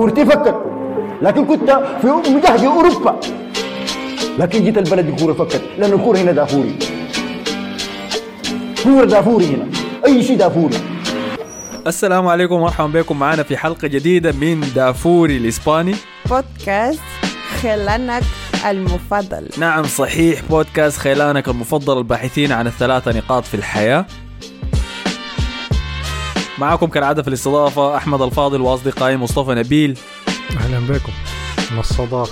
كورتي فكت لكن كنت في مجهز أوروبا. لكن جيت البلد الكوره فكت لأن الكورة هنا دافوري. كورة دافوري هنا أي شيء دافوري. السلام عليكم ومرحبا بكم معنا في حلقة جديدة من دافوري الإسباني. بودكاست خلانك المفضل. نعم صحيح بودكاست خيلانك المفضل الباحثين عن الثلاثة نقاط في الحياة. معكم كالعادة في الاستضافة أحمد الفاضل وأصدقائي مصطفى نبيل. أهلا بكم. نصدار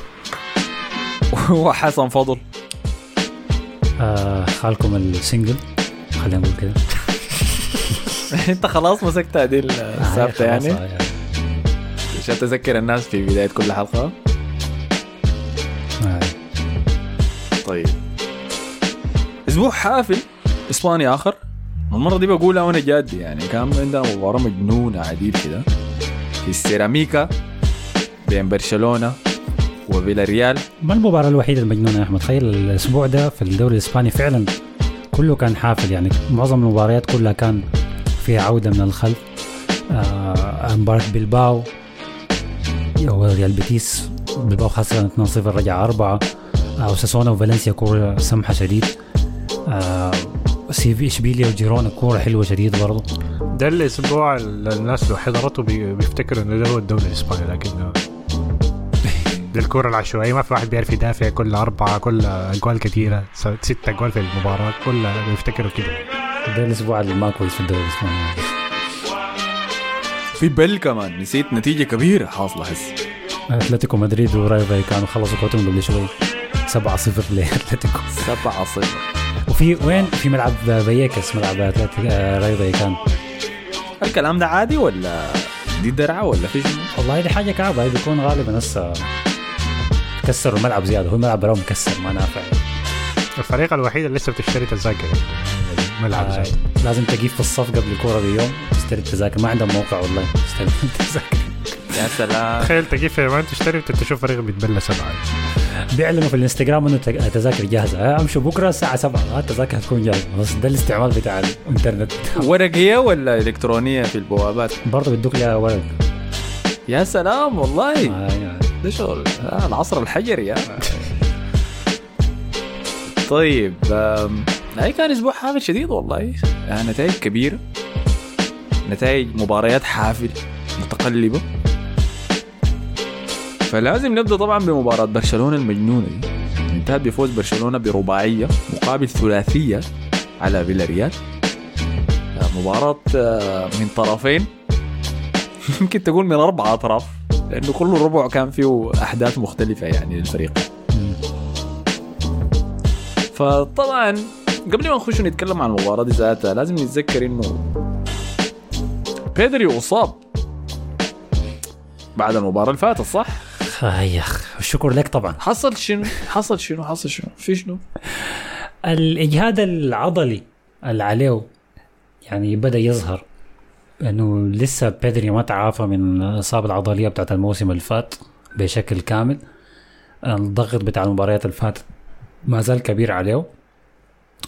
وحسن فضل آه خالكم السنجل. خلينا نقول كده. أنت خلاص مسكت هذه الثابتة آه، خلاص، يعني؟ آه، يعني. عشان تذكر الناس في بداية كل حلقة؟ آه. طيب. أسبوع حافل. اسباني آخر. المرة دي بقولها وأنا جادي يعني كان عندنا مباراة مجنونة عديد كده في السيراميكا بين برشلونة وفيلاريال. ما المباراة الوحيدة المجنونة يا أحمد؟ تخيل الأسبوع ده في الدوري الإسباني فعلا كله كان حافل يعني. معظم المباريات كلها كان فيها عودة من الخلف. آه مباراة بلباو أو ريال بيتيس بلباو خسر 2-0 رجع 4 آه وساسونا وفالنسيا كورة سمحة شديد. آه سيفي اشبيليا وجيرونا كورة حلوة شديد برضو. ده الأسبوع اللي الناس لو حضرته بي- بيفتكروا انه ده هو الدوري الإسباني لكن دي الكرة العشوائية. ما في واحد بيعرف يدافع كل أربعة كل أجوال كثيرة ست أجوال في المباراة كلها بيفتكروا كده. ده الأسبوع اللي ما كويس في الدوري الإسباني. في بل كمان نسيت نتيجة كبيرة حاصلة هسه. أتلتيكو مدريد ورايو فايكانو خلصوا كورتهم قبل شوي. 7-0 لأتلتيكو. 7 0 وفي وين؟ في ملعب فاييكاس ملعب آه، رايو فايكانو الكلام ده عادي ولا دي درعة ولا في شنو؟ والله دي حاجة كعبة هي بيكون غالبا هسه كسروا الملعب زيادة هو الملعب براهم مكسر ما نافع. الفريق الوحيد اللي لسه بتشتري تذاكر ملعب آه، زي لازم تقيف في الصف قبل الكورة بيوم تشتري التذاكر. ما عندهم موقع والله تشتري التذاكر يا سلام. تخيل تجي في تشتري انت تشوف فريق بيتبلى سبعة. بيعلنوا في الانستغرام إنه التذاكر جاهزة. آه، امشوا بكرة الساعة 7 آه، التذاكر هتكون جاهزة. بس ده الاستعمال بتاع الإنترنت. ورقيه ولا إلكترونية في البوابات؟ برضه بيدوك لها ورق. يا سلام والله. آه، يعني. ده شغل. آه العصر الحجري يا. طيب آم، هاي كان أسبوع حافل شديد والله. يعني نتائج كبيرة. نتائج مباريات حافل. متقلبة. فلازم نبدأ طبعا بمباراة برشلونة المجنونة دي انتهت بفوز برشلونة برباعية مقابل ثلاثية على فيلاريال آه، مباراة آه، من طرفين يمكن تقول من أربع أطراف لأنه كل ربع كان فيه أحداث مختلفة يعني للفريق. فطبعا قبل ما نخش نتكلم عن المباراة دي ذاتها لازم نتذكر إنه بيدري أصاب بعد المباراة اللي فاتت صح؟ اخ الشكر لك طبعا حصل شنو؟ حصل شنو؟ حصل شنو؟ في شنو؟ الإجهاد العضلي اللي عليه يعني بدأ يظهر إنه لسه بيدري ما تعافى من الإصابة العضلية بتاعت الموسم اللي فات بشكل كامل الضغط بتاع المباريات اللي فاتت ما زال كبير عليه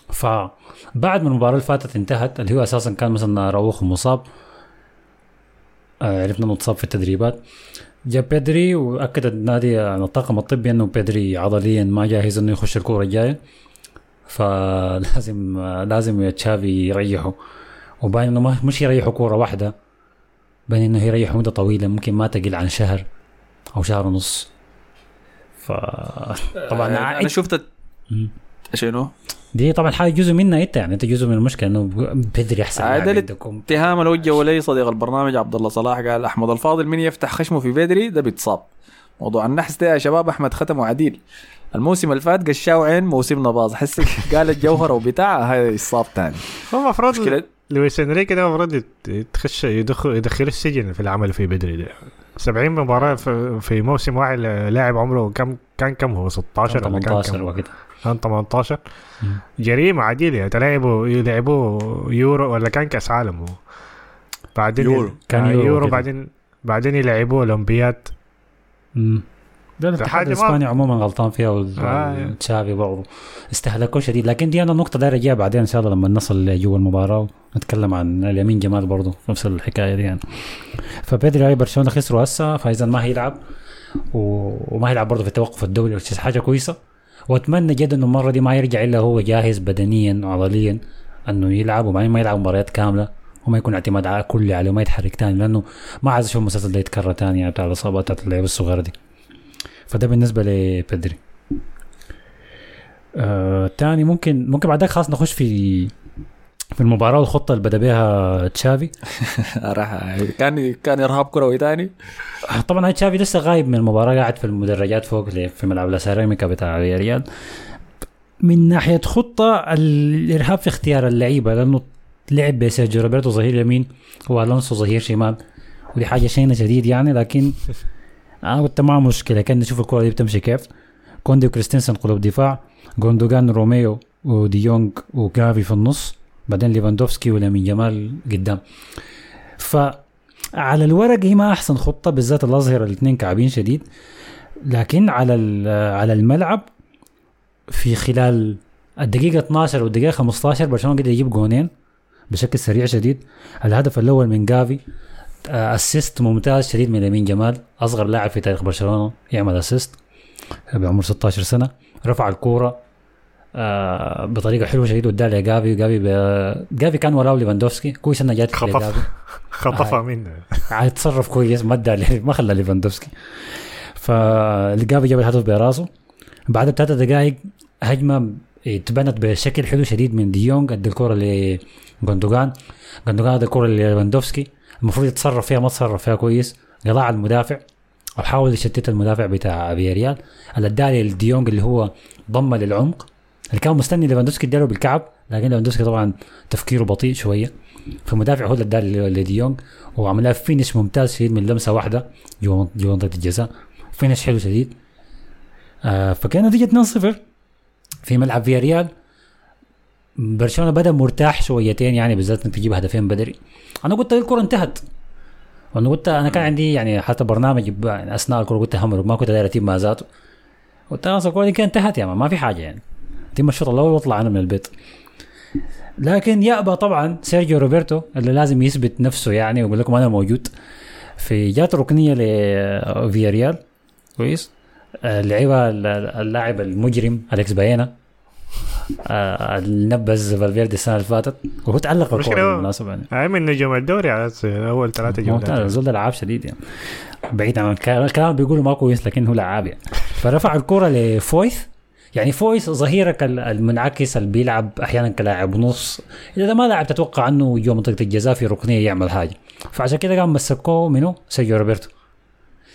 فبعد ما المباراة اللي فاتت انتهت اللي هو أساسا كان مثلا راوخ مصاب آه، عرفنا إنه اتصاب في التدريبات جاء بيدري وأكد النادي الطاقم الطبي أنه بيدري عضليا ما جاهز أنه يخش الكورة الجاية. فلازم لازم تشافي يريحه. وباين أنه ما- مش يريحه كورة واحدة. باين أنه يريحه مدة طويلة ممكن ما تقل عن شهر أو شهر ونص. ف طبعا أنا عاد- شفت مم. شنو؟ دي طبعا حاجة جزء منها إنت يعني إنت جزء من المشكلة إنه بدري احسن عاد لاعب اللي- عندكم. اتهام الوجه ولي صديق البرنامج عبد الله صلاح قال أحمد الفاضل من يفتح خشمه في بدري؟ ده بيتصاب. موضوع النحس ده يا شباب أحمد ختمه عديل. الموسم اللي فات قشاو عين موسمنا باظ حس قال الجوهره وبتاع هاي الصاب تاني. هو المفروض مشكلة؟ لويس إنريكي ده المفروض يت- تخش يدخل يدخل السجن في العمل في بدري ده. 70 مباراة في, في موسم واحد لاعب عمره كم كان كم هو؟ 16 ولا كان 18 كم؟ وكده كان 18 مم. جريمة عديدة يعني تلعبوا يلعبوا يورو ولا كان كأس عالم هو بعدين يورو. كان آه، يورو يورو. بعدين بعدين يلعبوا أولمبياد. ده الاتحاد الإسباني عموما غلطان فيها آه. وتشافي برضه استهلكوا شديد لكن دي أنا النقطه داير اجيها بعدين إن شاء الله لما نصل جوا المباراة نتكلم عن اليمين جمال برضه نفس الحكاية دي يعني فبدري هاي برشلونة خسروا هسه فاذا ما هيلعب وما هيلعب برضه في التوقف الدولي حاجة كويسة وأتمنى جدا إنه المرة دي ما يرجع إلا هو جاهز بدنيا وعضليا إنه يلعب وبعدين ما يلعب مباريات كاملة وما يكون اعتماد كلي عليه وما يتحرك تاني لأنه ما عايز أشوف المسلسل ده يتكرر تاني يعني بتاع الاصابات بتاعت اللعيبة الصغيرة دي. فده بالنسبة لبدري. آه تاني ممكن ممكن بعدك خلاص نخش في في المباراة والخطة اللي بدا بها تشافي. راح كان كان ارهاب كروي تاني طبعا هاي تشافي لسه غايب من المباراة قاعد في المدرجات فوق في ملعب لاسيراميكا بتاع ريال. من ناحية خطة الإرهاب في اختيار اللعيبة لأنه لعب بسيرجيو روبرتو ظهير يمين وألونسو ظهير شمال. ودي حاجة شينة شديد يعني لكن أنا قلت ما مشكلة كان نشوف الكرة دي بتمشي كيف. كوندي وكريستنسن قلوب دفاع. جوندوجان روميو وديونج وجافي في النص. بعدين ليفاندوفسكي ولامين جمال قدام. فعلى الورق هي ما أحسن خطة بالذات الاظهره الاثنين كعبين شديد. لكن على على الملعب في خلال الدقيقة 12 والدقيقة 15 برشلونة قدر يجيب جونين بشكل سريع شديد. الهدف الأول من جافي آه، assist ممتاز شديد من لامين جمال. أصغر لاعب في تاريخ برشلونة يعمل assist بعمر 16 سنة. رفع الكورة. آه بطريقة حلوة شديد واداها لجافي. جافي جافي كان وراه ليفاندوفسكي. كويس انها جات خطف. خطفها منه. عاد تصرف كويس. ما ادى ما خلى ليفاندوفسكي. فالجافي جاب الهدف براسه. بعد بثلاث دقائق هجمة اتبنت بشكل حلو شديد من ديونج ادى الكرة لجوندوجان جوندوجان. ادى الكرة لليفاندوفسكي المفروض يتصرف فيها ما تصرف فيها كويس. على المدافع. وحاول يشتت المدافع بتاع فياريال. اللي لديونج اللي هو ضم للعمق. اللي كان مستني ليفاندوفسكي اداله بالكعب لكن ليفاندوفسكي طبعا تفكيره بطيء شوية. فالمدافع هو اللي اداه لديونج وعملها finish ممتاز شديد من لمسة واحدة جوا جوا منطقه الجزاء. finish حلو شديد. آه فكان نتيجة 2-0 في ملعب فياريال. برشلونة بدأ مرتاح شويتين يعني بالذات إنك تجيب هدفين بدري. أنا قلت الكرة انتهت. وأنا قلت أنا كان عندي يعني حتى برنامج أثناء الكرة قلت همر ما كنت داير اتم ما ذاته قلت خلاص الكرة دي كانت انتهت يا ما, ما في حاجة يعني. تم الشوط الأول واطلع أنا من البيت. لكن يأبى طبعا سيرجيو روبرتو اللي لازم يثبت نفسه يعني ويقول لكم أنا موجود في جات ركنية لفياريال. كويس. آه، لعبها ال- اللاعب المجرم أليكس باينا. آه، اللي نبز فالفيردي السنة اللي فاتت. وهو تعلق الكورة هو- بالمناسبة يعني. من نجوم الدوري على أول ممتاز. جولات الزول ده لعاب شديد يعني. بعيد عن الكلام. بيقولوا ما كويس لكن هو لعاب يعني. فرفع الكرة لفويث. يعني فويث ظهيرك ال- المنعكس اللي بيلعب أحيانا كلاعب نص. إذا ما لاعب تتوقع أنه جوا منطقه الجزاء في ركنية يعمل حاجة. فعشان كده قام مسكوه منه سيرجيو روبرتو.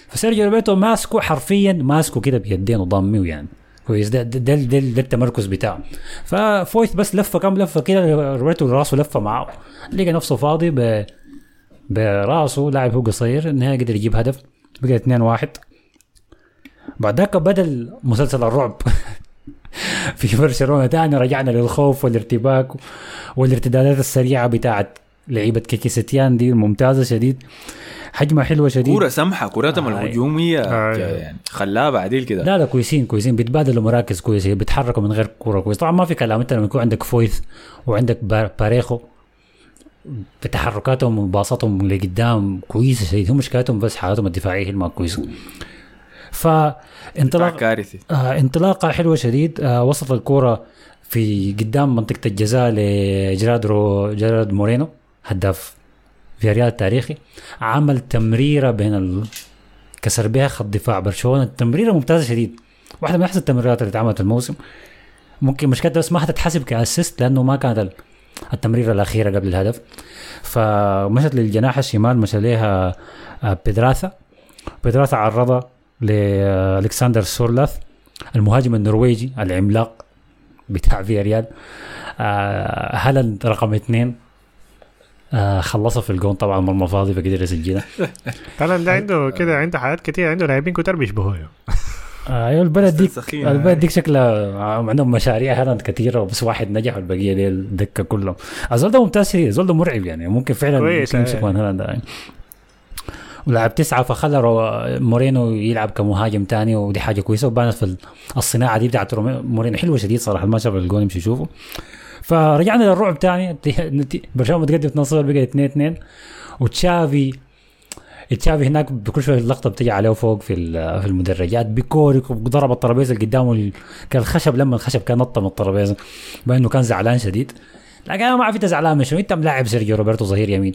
فسيرجيو روبرتو ماسكه حرفيا ماسكه كده بيدين وضاميه يعني. كويس. ده ده, ده, ده, ده التمركز بتاعه. ففويث بس لفه كم لفة كده روبرتو راسه لفة معاه لقى نفسه فاضي ب براسه لاعب هو قصير النهايه قدر يجيب هدف. بقى 2 1 بعد ذاك بدا مسلسل الرعب. في برشلونة تاني رجعنا للخوف والارتباك والارتدادات السريعة بتاعت لعيبة كيكي ستيان دي ممتازة شديد. حجمها حلوة شديد. كورة سمحة كورتهم آه. الهجومية. آه. يعني خلابه عديل كده. لا لا كويسين كويسين. بيتبادلوا مراكز كويسه بيتحركوا من غير كورة كويس. طبعا ما في كلام انت لما يكون عندك فويث وعندك بار- باريخو بتحركاتهم وباصاتهم لقدام كويسة شديد. هم مشكلتهم بس حالتهم الدفاعية هي ما كويسه فانطلاق كارثي. آه انطلاقة حلوة شديد. آه وسط الكورة في قدام منطقة الجزاء لجيرارد مو جيرارد مورينو هداف فياريال التاريخي عمل تمريرة بين ال... كسر بها خط دفاع برشلونة. تمريره ممتازة شديد. واحدة من أحسن التمريرات اللي اتعملت الموسم. ممكن مشكلتها بس ما حتتحسب ك assist لأنه ما كانت ال- التمريرة الأخيرة قبل الهدف. فمشت للجناح الشمال مشى لها آه، بيدراثا بيدراثا عرضها. لألكسندر سورلوث المهاجم النرويجي العملاق بتاع فياريال آه هالاند رقم اثنين آه خلصها في الجون طبعا مرمى فاضي فقدر يسجلها ده عنده كده عنده حاجات كتير عنده لاعبين كتار بيشبهوه آه أيوه البلد ديك. البلد ديك شكلها عندهم مشاريع هالاند كثيره وبس واحد نجح والبقية دي الدكه كلهم الزول ده ممتاز شديد الزول ده مرعب يعني ممكن فعلا يمسك آه. من هالاند يعني. ولعب تسعة فخلى مورينو يلعب كمهاجم تاني ودي حاجة كويسة. وبانت في الصناعة دي بتاعت مورينو حلوة شديد صراحة ما شاف الجون يمشي يشوفه. فرجعنا للرعب تاني. برشلونة متقدم 2-0 بقى 2 2 وتشافي تشافي هناك بكل شوية اللقطه بتجي عليه فوق في في المدرجات. بكورك وضرب الترابيزة اللي قدامه كان الخشب لما الخشب كان نط من الترابيزة بان انه كان زعلان شديد. لكن أنا ما أعرف إنت زعلان من شنو. أنت ملاعب سيرجيو روبرتو ظهير يمين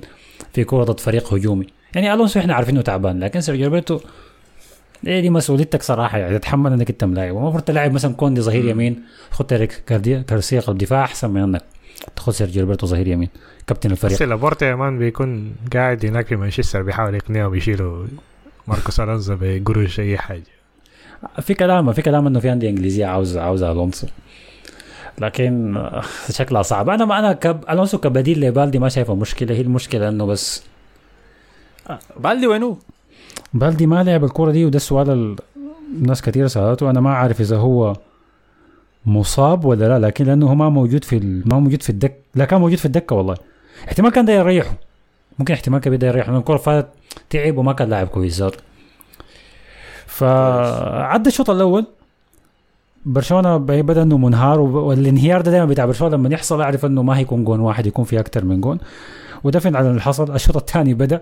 في كورة ضد فريق هجومي. يعني ألونسو إحنا عارفين انه تعبان لكن سيرجيو روبرتو إيه دي مسؤوليتك صراحة يعني تتحمل إنك أنت ملاعب. ومفروض تلاعب مثلا كوندي ظهير يمين خت جارسيا جارسيا قلب دفاع أحسن من إنك تاخذ سيرجيو روبرتو ظهير يمين كابتن الفريق. بس لابورتا يا man بيكون قاعد هناك في مانشستر بيحاول يقنعه بيشيلوا ماركوس الونزو بقروش أي حاجة. في كلام في كلام إنه في أندية إنجليزية عاوز عاوز ألونسو. لكن شكلها صعب. أنا ما أنا كب... ألونسو كبديل لبالدي ما شايفه مشكلة. هي المشكلة إنه بس بالدي وينو؟ بالدي ما لعب الكوره دي وده السؤال ال- الناس كثير سألته. أنا ما عارف إذا هو مصاب ولا لا لكن لأنه هو ما موجود في. ما موجود في الدك لا كان موجود في الدكة والله. احتمال كان ده يريحه. ممكن احتمال كبير ده يريحه لأن الكوره فاتت تعب وما كان لاعب كويس ذاته. فعدى الشوط الأول. برشلونة بدأ إنه منهار والانهيار ده دائما بتاع برشلونة. لما يحصل أعرف إنه ما هيكون جون واحد يكون في أكثر من جون. ودفن على اللي حصل الشوط الثاني بدأ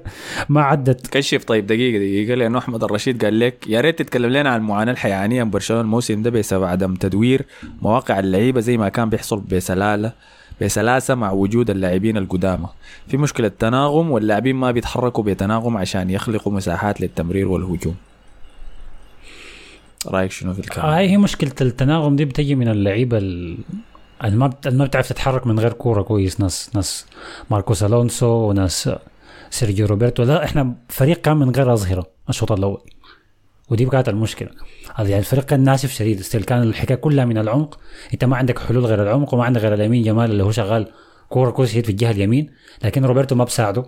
ما عدت. كشف. طيب دقيقة دقيقة لأنه أحمد الرشيد قال لك يا ريت تتكلم لنا عن المعاناة اللي حيعانيها برشلونة الموسم ده بسبب عدم تدوير مواقع اللعيبة زي ما كان بيحصل بسلالة بسلاسة مع وجود اللاعبين القدامى. في مشكلة تناغم واللاعبين ما بيتحركوا بتناغم عشان يخلقوا مساحات للتمرير والهجوم. رأيك شنو في الكلام؟ هاي هي مشكلة التناغم دي بتجي من اللعيبة ما ما بتعرف تتحرك من غير كورة كويس. ناس ناس ماركوس الونسو وناس سيرجيو روبرتو. لا إحنا فريق كان من غير أظهرة الشوط الأول. ودي كانت المشكلة. يعني الفريق كان ناشف شديد. still كان الحكاية كلها من العمق. أنت ما عندك حلول غير العمق وما عندك غير اليمين جمال اللي هو شغال كورة كويس في الجهة اليمين. لكن روبرتو ما بساعده.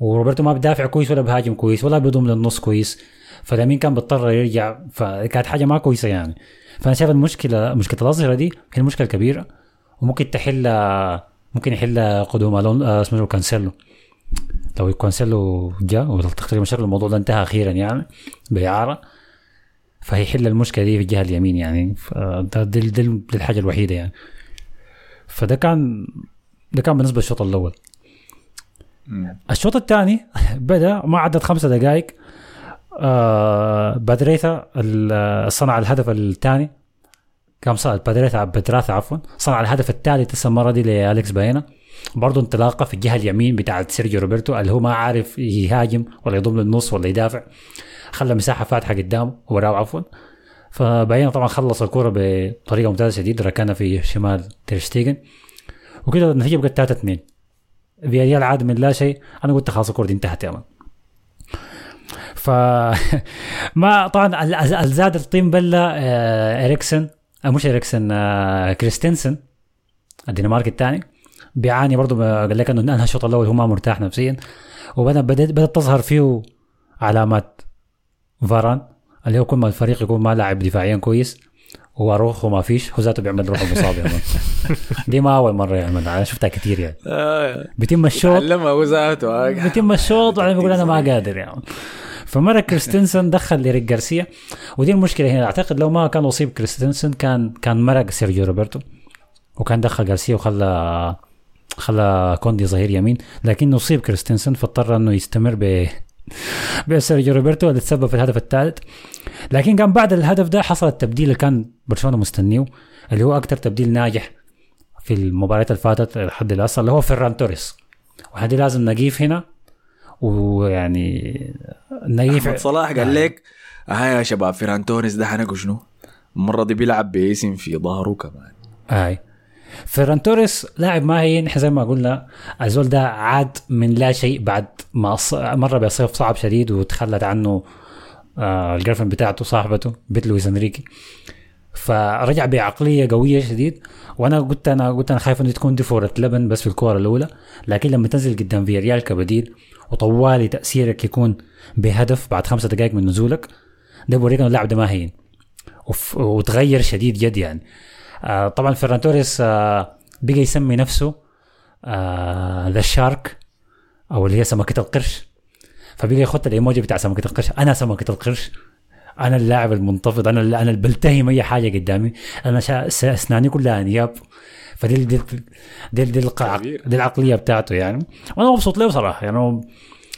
وروبرتو ما بدافع كويس ولا بهاجم كويس ولا بيضم للنص كويس. فاليمين كان بيضطر يرجع. فكانت حاجة ما كويسة يعني. فأنا شايف المشكلة مشكله الأظهرة دي هي المشكلة الكبيره وممكن تحل ممكن يحل قدوم الون آه، اسمه كانسيلو. لو كانسيلو جاء وتقريبا شكل الموضوع ده انتهى أخيرا يعني بإعارة فهيحل المشكلة دي في الجهة اليمين يعني. فده دي, دي, دي الحاجة الوحيدة يعني. فده كان ده كان بالنسبة للشوط الأول. الشوط الثاني بدأ ما عدت خمسة دقائق آه بادريثا صنع الهدف الثاني. كم صار؟ بادريثا بادراثا عفوا. صنع الهدف الثالث لسه المرة دي لالكس باينا. برضه انطلاقة في الجهة اليمين بتاعت سيرجيو روبرتو اللي هو ما عارف يهاجم ولا يضم للنص ولا يدافع. خلى مساحة فاتحة قدامه وراه عفوا. فباينا طبعا خلص الكرة بطريقة ممتازة شديد ركنها في شمال تيرشتيجن وكده النتيجة بقت 3 2 فياريال عاد من لا شيء. أنا قلت خلاص الكره دي انتهت يا ف ما طبعا ال- ال- الزاد الطين بله آه، كريستنسن آه، مش إريكسن آه، كريستنسن الدنمارك الثاني. بيعاني برضه قال لك إنه انهى الشوط الأول هو ما مرتاح نفسيا. وبدا بدات بدأت تظهر فيه علامات فاران اللي هو كل ما الفريق يكون ما لاعب دفاعيا كويس واروخو ما فيش هو ذاته بيعمل روح المصاب يا مان دي ما أول مرة يعمل أنا شفتها كتير يعني. بيتم الشوط علمها هو ذاته. بيتم الشوط وبعدين بيقول أنا ما قادر يعني. فمرة كريستنسن دخل ليريك جارسيا ودي المشكلة هنا. أعتقد لو ما كان أصيب كريستنسن كان كان مرق سيرجيو روبرتو وكان دخل جارسيا وخلى خلى كوندي ظهير يمين. لكنه أصيب كريستنسن فاضطر إنه يستمر ب بسيرجيو روبرتو اللي تسبب في الهدف الثالث. لكن كان بعد الهدف ده حصل التبديل اللي كان برشلونة مستنيه اللي هو أكثر تبديل ناجح في المباريات اللي فاتت لحد الان اللي هو فيران توريس. وهذه لازم نقيف هنا. ويعني نقيف أحمد صلاح قال لك ها يا شباب فيران توريس ده حنقول شنو؟ المرة دي بيلعب باسم في ظهره كمان. هاي. فيران توريس لاعب ما هي نحن زي ما قلنا الزول ده عاد من لا شيء بعد ما أص- مر بصيف صعب شديد وتخلت عنه آه ال girlfriend بتاعته صاحبته بت لويس إنريكي. فرجع بعقلية قوية شديد وأنا قلت أنا قلت أنا خايف إنه تكون دي فوره لبن بس في الكورة الأولى لكن لما تنزل قدام فياريال كبديل وطوالي تأثيرك يكون بهدف بعد خمسة دقائق من نزولك ده بوريك إنه اللاعب ده ما هين. وتغير شديد جد يعني. آه طبعا فيران توريس آه بقى يسمي نفسه the shark أو اللي هي سمكة القرش. فبقى يخط الإيموجي بتاع سمكة القرش. أنا سمكة القرش. أنا اللاعب المنتفض. أنا أنا اللي بلتهم اي حاجة قدامي. أنا اسناني كلها انياب فدي دي دي, دي, القع-. دي العقلية بتاعته يعني. وأنا مبسوط له صراحة يعني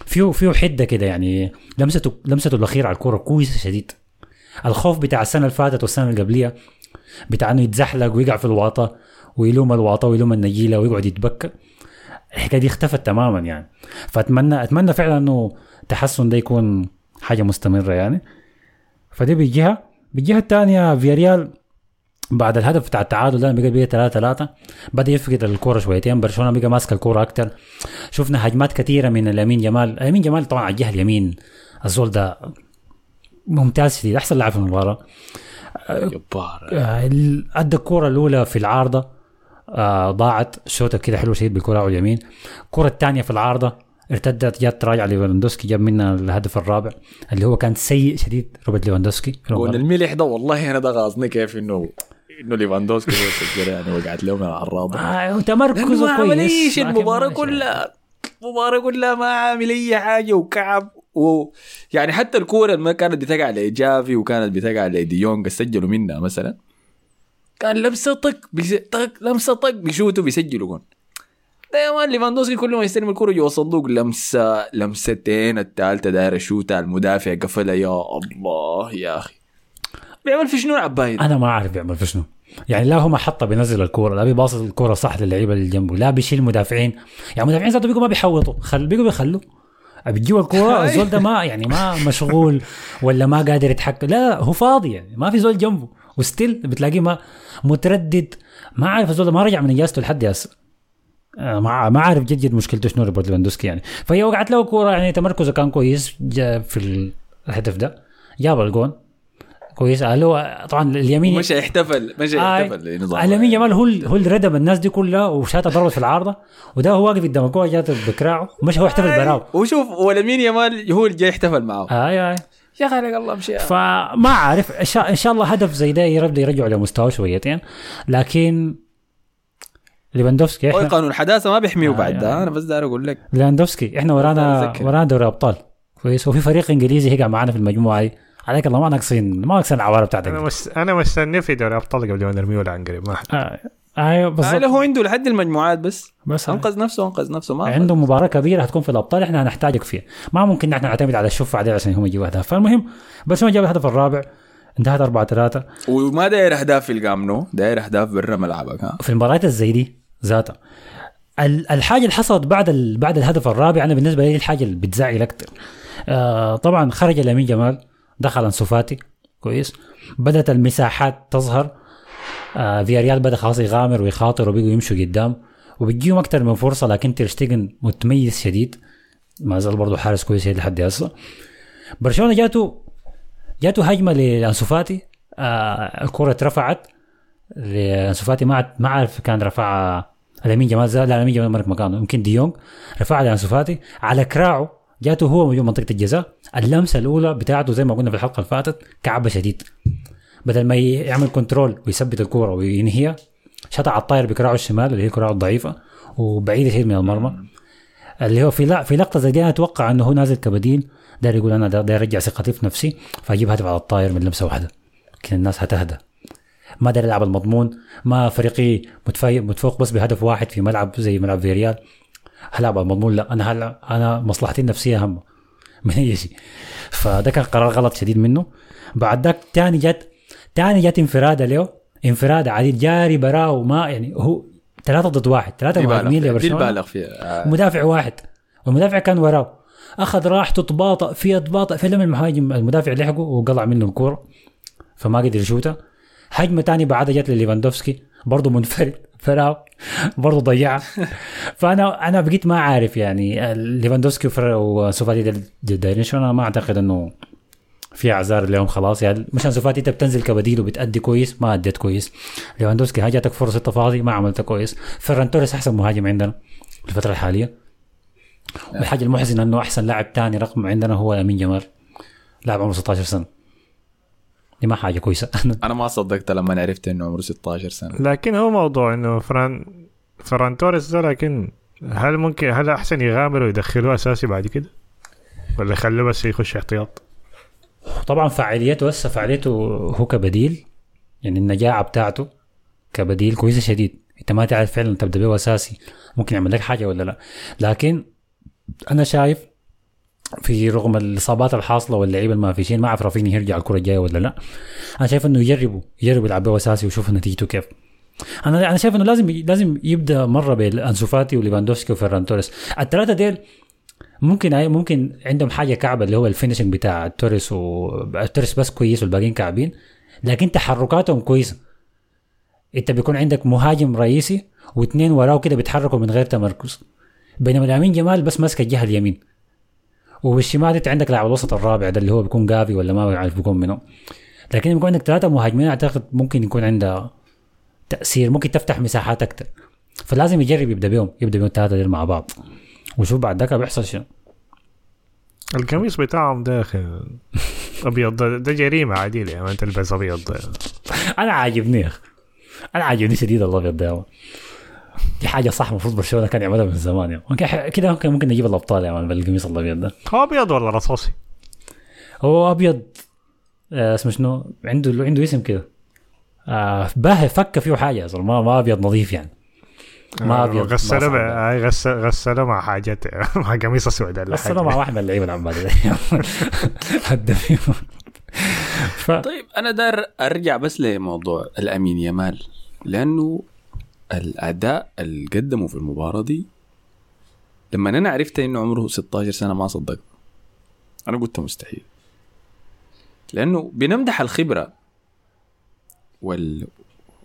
فيه فيه حده كده يعني لمسته لمسته الاخيره على الكورة كويسه شديد. الخوف بتاع السنة اللي فاتت والسنة اللي قبليها بتاع إنه يتزحلق ويقع في الواطة ويلوم الواطة ويلوم النجيلة ويقعد يتبكى. الحكاية دي اختفت تماما يعني. فاتمنى أتمنى فعلا إنه التحسن ده يكون حاجة مستمرة يعني. فدي بجهه بالجهة الثانية فياريال بعد الهدف بتاع التعادل ده بقى بقى 3 3 بدأ يفقد الكوره شويتين. برشلونة بقى ماسك الكوره أكتر. شفنا هجمات كثيرة من لامين جمال. لامين جمال طبعا على الجهة اليمين. الزول ده ممتاز شديد أحسن لاعب في المباراة. جبار آه، أدى الكوره الأولى في العارضة. آه ضاعت. شوطة كده حلوة شديد بالكرة على اليمين. الكرة الثانية في العارضة. ارتدت جات راجعة ليفاندوسكي جاب منها الهدف الرابع اللي هو كان سيء شديد روبرت ليفاندوسكي. طول المباراة. الملح ده والله أنا ده غاصني كيف إنه إنه ليفاندوسكي هو السجل يعني وقعت له من العارضة آه لأنه تمركزه ما كويس عمل إيش لكن المباراة كلها المباراة كلها ما عامل أي حاجة وكعب و يعني حتى الكورة اللي ما كانت بتقع لجافي وكانت بتقع لديونج سجلوا منها مثلا. كان لمسه طق بيس... طق لمسه طق بيشوتوا بيسجلوا جون. ده يا man ليفاندوسكي كل ما يستلم الكورة جوا الصندوق لمسة لمستين الثالثه دايرة شوتها المدافع قفلها. يا الله يا أخي. بيعمل في شنو العباية ده؟ أنا ما أعرف بيعمل في شنو. يعني لا هو ما حطه بينزل الكورة لا بيباص الكورة صح للعيبة اللي جنبه لا بيشيل مدافعين يعني المدافعين ذاته بيقوا ما بيحوطوا خل بيقوا بيخلوا. بتجيب الكورة الزول ده ما يعني ما مشغول ولا ما قادر يتحكم. لا هو فاضي يعني ما في زول جنبه. و still بتلاقيه ما متردد. ما عارف الزول ده ما رجع من إجازته لحد هسه آه، ما ما عارف جد جد مشكلته شنو روبرت ليفاندوفسكي يعني. فهي وقعت له كورة يعني تمركزه كان كويس في الهدف ده. جاب الجون. كويس. قال له طبعا اليمين مش يحتفل مش آه، يحتفل لنظام لامين جمال هو ال- هو اللي ردم الناس دي كلها وشاتها ضربت في العارضة. وده هو واقف قدام الكورة جات بكراعه. مش هو احتفل براو وشوف ولمين يامال هو اللي جاي يحتفل معاه اي اي يا خالق الله مشي. فما عارف إن شاء الله هدف زي ده يرد يرجعه لمستواه شويتين. لكن ليفاندوفسكي هو إحنا قانون الحداثه ما بيحميه آه، بعد ده. يعني. أنا بس داير أقول لك. ليفاندوفسكي إحنا ورانا. ورانا دوري أبطال. كويس. وفي فريق إنجليزي هيقع معانا في المجموعة دي. عليك الله ما ناقصين ما ناقصين العواره بتاعتك أنا. مس... أنا مستني في دوري أبطال قبل ما نرميه ولا قريب ما آه، أيوه آه بالضبط هو عنده لحد المجموعات بس. بس أنقذ نفسه أنقذ نفسه ما عنده مباراة كبيرة هتكون في الأبطال إحنا هنحتاجك فيها. ما ممكن نحن نعتمد على الشفعه دي عشان هم يجيبوا أهداف. فالمهم برشلونه جاب الهدف الرابع انتهت 4 3 وما داير أهداف في الجامنو داير أهداف برا ملعبك ها؟ في المباريات الزي دي ذاتها. ال- الحاجة اللي حصلت بعد ال... بعد الهدف الرابع أنا بالنسبة لي الحاجة اللي بتزعل أكثر آه طبعا خرج لامين يامال. دخل انسو فاتي كويس. بدأت المساحات تظهر. آه فياريال بدأ خلاص يغامر ويخاطر وبيقوا يمشوا قدام. وبتجيهم أكثر من فرصة لكن تير شتيجن متميز شديد. ما زال برضه حارس كويس لحد هسه. برشلونة جاته جاته هجمة لانسو فاتي آه الكرة اترفعت. لانسو فاتي ما ما عارف كان رفعها لامين يامال زاد لا لامين يامال مرك مكانه. يمكن ديونج رفعها لانسو فاتي على كراعه جاته هو موجود منطقة الجزاء اللمسة الأولى بتاعته زي ما قلنا في الحلقة اللي فاتت كعبة شديد. بدل ما يعمل control ويثبت الكورة وينهيها شات على الطاير بكراعه الشمال اللي هي كراعه الضعيفة وبعيدة شديد من المرمى. اللي هو في لا في لقطة زي دي أتوقع إنه هو نازل كبديل داير يقول أنا دا- داير أرجع ثقتي في نفسي فأجيب هدف على الطاير من لمسة واحدة. كده الناس هتهدى. ما داير يلعب المضمون ما فريقي متفوق بس بهدف واحد في ملعب زي ملعب فياريال هلعب المضمون لا أنا هلعب أنا مصلحتي النفسية اهم من أي شيء. فده كان قرار غلط شديد منه. بعد ذاك تاني جت تاني جت انفرادة له انفراد عديد جاري براه وما يعني هو ثلاثة ضد واحد ثلاثة مهاجمين بالغ لبرشلونة البالغ فيها آه. مدافع واحد. والمدافع كان وراه. أخذ راحته تباطأ فيها تباطأ في لما المهاجم المدافع لحقه وقلع منه الكورة. فما قدر يشوتها هجمة تانية بعدها جت لليفاندوفسكي برضه منفرد. فراو برضه ضيعها فأنا أنا بقيت ما عارف يعني ليفاندوفسكي وسوفاتي دايرين شو أنا ما أعتقد إنه في أعذار اليوم خلاص. يعني مش سوفاتي أنت بتنزل كبديل وبتأدي كويس ما أديت كويس. ليفاندوفسكي ها جاتك فرصة تفاضي ما عملتها كويس. فيران توريس أحسن مهاجم عندنا في الفترة الحالية. والحاجة المحزنه إنه أحسن لاعب تاني رقم عندنا هو امين جمال لاعب عمره 16 سنة. دي ما حاجة كويسة. أنا ما صدقت لما عرفت إنه عمره 16 سنة. لكن هو موضوع إنه فران فران توريس ده لكن هل ممكن هل أحسن يغامروا ويدخلوه أساسي بعد كده؟ ولا يخلوه بس يخش احتياط؟ طبعا فعاليته هسه فعاليته هو كبديل. يعني النجاعه بتاعته كبديل كويسة شديد. أنت ما تعرف فعلا تبدا به أساسي. ممكن يعمل لك حاجة ولا لا. لكن أنا شايف في رغم الإصابات الحاصلة واللعيبة المافيشين ما أعرف رافينيا يرجع الكرة الجاية ولا لا. أنا شايف إنه يجربوا يجرب يلعب به أساسي ويشوف نتيجته كيف. أنا أنا شايف إنه لازم لازم يبدأ مرة بانسو فاتي وليفاندوفسكي وفيران توريس. الثلاثه ديل ممكن ممكن عندهم حاجة كعبة اللي هو ال finishing بتاع توريس وتوريس بس كويس والباقيين كعبين لكن تحركاتهم كويسة. أنت بيكون عندك مهاجم رئيسي واثنين وراه كده بيتحركوا من غير تمركز. بينما لامين يامال بس ماسك الجهة اليمين. وبالشمال انت عندك لاعب الوسط الرابع ده اللي هو بيكون جافي ولا ما بعرف بيكون منو لكن بيكون عندك ثلاثة مهاجمين أعتقد ممكن يكون عنده تأثير ممكن تفتح مساحات أكثر فلازم يجرب يبدأ بيهم يبدأ بيهم الثلاثة دول مع بعض. وشوف بعد ذاك بيحصل شنو. القميص بتاعهم داخل أبيض ده, جريمة عادية يعني ما تلبس أبيض. أنا عاجبني أخي. أنا عاجبني شديد الأبيض ده دي حاجة صح المفروض برشلونة كان يعملها من زمان يعني. كده ممكن ممكن نجيب الأبطال يعني بالقميص الأبيض ده. هو أبيض ولا رصاصي؟ هو أبيض. آه اسمه شنو؟ عنده عنده اسم كده. آه باهي فك فيه حاجة أصلا. ما ما أبيض نظيف يعني. ما أبيض غسله مع غسله غسله مع حاجات مع قميص اسود غسله مع واحد من اللعيبة العمال ف... طيب أنا دار أرجع بس لموضوع الأمين يمال لأنه الأداء اللي قدمه في المباراة دي لما أنا عرفت إنه عمره 16 سنة ما صدقت أنا قلت مستحيل. لأنه بنمدح الخبرة وال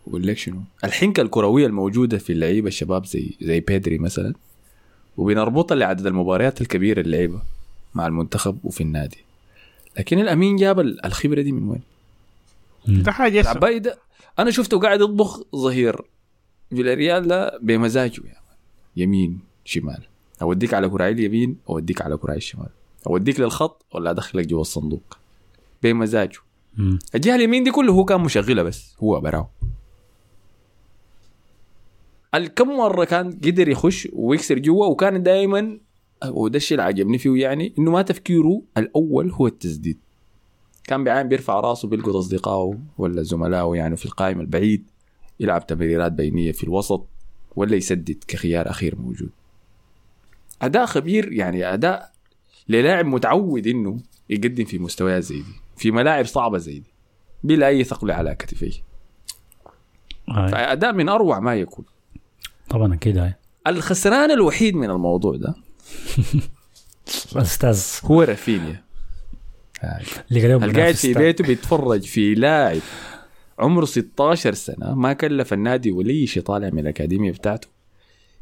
والليك شنو؟ الحنكة الكروية الموجودة في اللعيبة الشباب زي زي بيدري مثلا وبنربطها لعدد المباريات الكبيرة اللي لعبها مع المنتخب وفي النادي. لكن لامين جاب الخبرة دي من وين؟ ده حاجة ده أنا شفته قاعد يطبخ ظهير. فيلاريال ده بمزاجه يعني. يمين شمال. أوديك على كراعي اليمين أوديك على كراعي الشمال أوديك للخط ولا أدخلك جوا الصندوق؟ بمزاجه. الجهة اليمين دي كله هو كان مشغلها بس هو براو الكم مرة كان قدر يخش ويكسر جوا وكان دائما وده الشيء اللي عجبني فيه يعني إنه ما تفكيره الأول هو التسديد. كان بعين بيرفع راسه بيلقط أصدقائه ولا زملائه يعني في القائم البعيد. يلعب تمريرات بينية في الوسط ولا يسدد كخيار أخير موجود. أداء خبير يعني أداء للاعب متعود إنه يقدم في مستويات زي دي في ملاعب صعبة زي دي بلا أي ثقل على كتفيه. فأداء من أروع ما يكون. طبعا أكيد الخسران الوحيد من الموضوع ده أستاذ. هو رافينيا. اللي قاعد في بيته بيتفرج في لاعب عمره 16 سنة ما كلف النادي ولا شيء طالع من الأكاديمية بتاعته.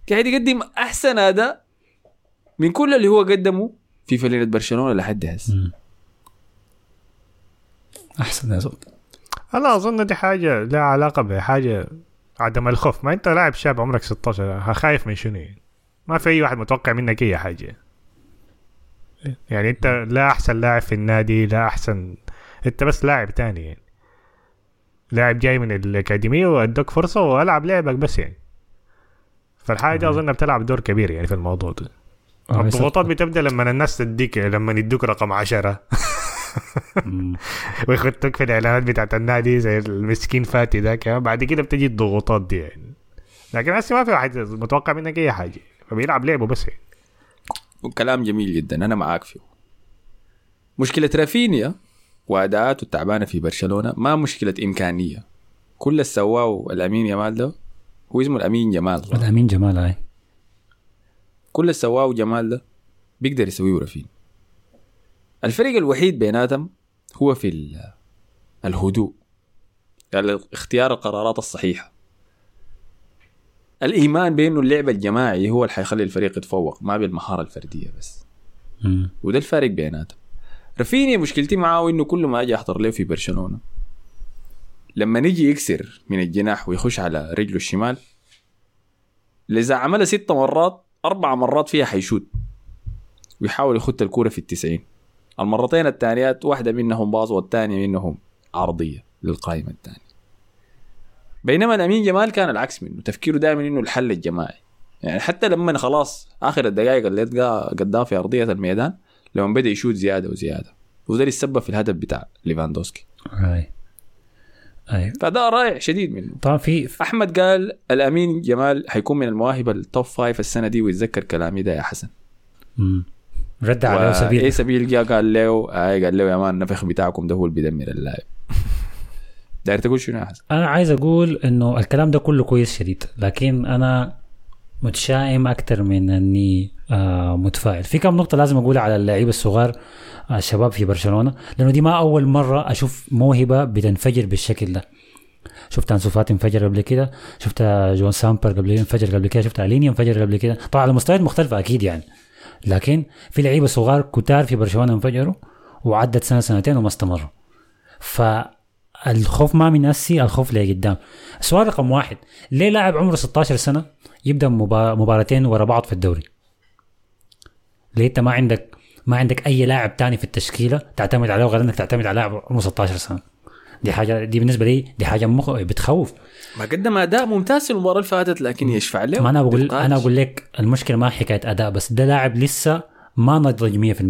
قاعد يقدم أحسن أداء من كل اللي هو قدمه في فلينة برشلونة لحد هسه. أحسن يا زلمه أنا أظن دي حاجة لها علاقة بحاجة عدم الخوف. ما أنت لاعب شاب عمرك 16 خايف من شنو؟ ما في أي واحد متوقع منك أي حاجة. يعني أنت لا أحسن لاعب في النادي لا أحسن أنت بس لاعب تاني. يعني لاعب جاي من الأكاديمية وادوك فرصة وألعب لعبك بس يعني. فالحاجة أظن بتلعب دور كبير يعني في الموضوع ده. آه الضغوطات بتبدأ لما الناس تديك لما يدوك رقم عشرة. ويخطوك في الإعلانات بتاعت النادي زي المسكين فاتي ذاك بعد كده بتجي الضغوطات دي يعني. لكن هسه ما في واحد متوقع منك أي حاجة. فبيلعب لعبه بس يعني. كلام جميل جدا. أنا معاك فيه. مشكلة رافينيا واداءاته التعبانة في برشلونة ما مشكلة إمكانية. كل اللي سواه الأمين جمال ده هو اسمه الأمين جمال. الأمين جمال هاي كل اللي سواه جمال ده بيقدر يسويه رافين الفرق الوحيد بيناتهم هو في الهدوء يعني اختيار القرارات الصحيحة. الإيمان بأنه اللعب الجماعي هو اللي حيخلي الفريق يتفوق ما بالمهارة الفردية بس. م. وده الفارق بيناتهم. رافينيا مشكلتي معاه إنه كل ما أجي أحضر له في برشلونة. لما نيجي يكسر من الجناح ويخش على رجله الشمال اذا عملها ست مرات أربع مرات فيها حيشوت. ويحاول يخط الكورة في التسعين. المرتين الثانيات واحدة منهم باص والثانية منهم عرضية للقائمة الثانية. بينما الامين جمال كان العكس منه. تفكيره دائما إنه الحل الجماعي. يعني حتى لما خلاص آخر الدقائق اللي لقى قدام في ارضيه الميدان لما بدأ يشوت زيادة وزيادة. وده اللي سبب في الهدف بتاع ليفاندوفسكي. هاي أي. فده رائع شديد منه. طبعا في أحمد قال لامين يامال حيكون من المواهب ال top five السنة دي ويتذكر كلامي ده يا حسن. مم. رد إيه سبيل سبيل جا قال له آه قال له يا man النفخ بتاعكم ده هو اللي بيدمر اللاعب. داير تقول شنو يا حسن؟ أنا عايز أقول إنه الكلام ده كله كويس شديد لكن أنا متشائم أكثر من أني آه متفائل. في كم نقطة لازم أقولها على اللعيبة الصغار آه، الشباب في برشلونة لأنه دي ما أول مرة أشوف موهبة بتنفجر بالشكل ده. شفت أنسو فاتي انفجر قبل كده شفت جون سامبر قبل انفجر قبل كده شفت ألينيا انفجر قبل كده. طبعا على مستويات مختلفة أكيد يعني. لكن في لعيبة صغار كتار في برشلونة انفجروا وعدت سنة سنتين وما استمروا. فالخوف ما من اسي الخوف لقدام السؤال رقم واحد ليه لاعب عمره 16 سنة يبدأ مبا- مباراتين ورا بعض في الدوري؟ ليه انت ما عندك ما عندك أي لاعب تاني في التشكيلة تعتمد عليه غير إنك تعتمد على لاعب عمره 16 سنة؟ دي حاجة دي بالنسبة لي دي حاجة مخ... بتخوف. ما قدم أداء ممتاز في المباراة اللي فاتت لكن يشفع له ما أنا بقول. أنا أقول لك المشكلة ما حكاية أداء بس ده لاعب لسه ما نضج 100%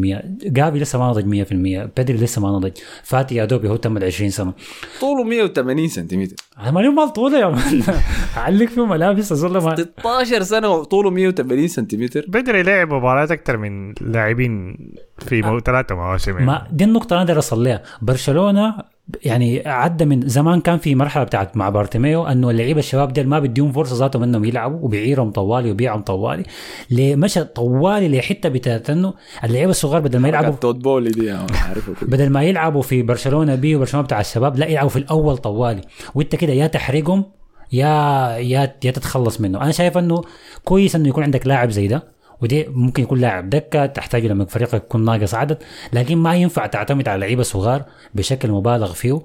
جافي لسه ما نضج 100% بيدري لسه ما نضج. فاتي يا دوب هو تم ال 20 سنة. طوله 180 سنتيمتر. أنا مالي مال طوله يا man. علق فيه ملابس اظل ما 16 سنة وطوله 180 سنتيمتر. بيدري لعب مباريات أكثر من لاعبين في مو... ثلاثة مواسم يعني. ما دي النقطة أنا أقدر أصل لها برشلونة يعني عدى من زمان كان في مرحلة بتاعت مع بارتوميو إنه اللعيبة الشباب ديل ما بديهم فرصة ذاتهم إنهم يلعبوا وبيعيرهم طوالي وبيعهم طوالي. لمشى طوالي لحته بتاعت إنه اللعيبة الصغار بدل ما يلعبوا تود بولي دي كده. بدل ما يلعبوا في برشلونة بي وبرشلونة بتاع الشباب لا يلعبوا في الأول طوالي. وإنت كده يا تحرقهم يا يا يا تتخلص منه. أنا شايف إنه كويس إنه يكون عندك لاعب زي ده. ودي ممكن يكون لاعب دكة تحتاجه لما فريقك يكون ناقص عدد لكن ما ينفع تعتمد على لعيبة صغار بشكل مبالغ فيه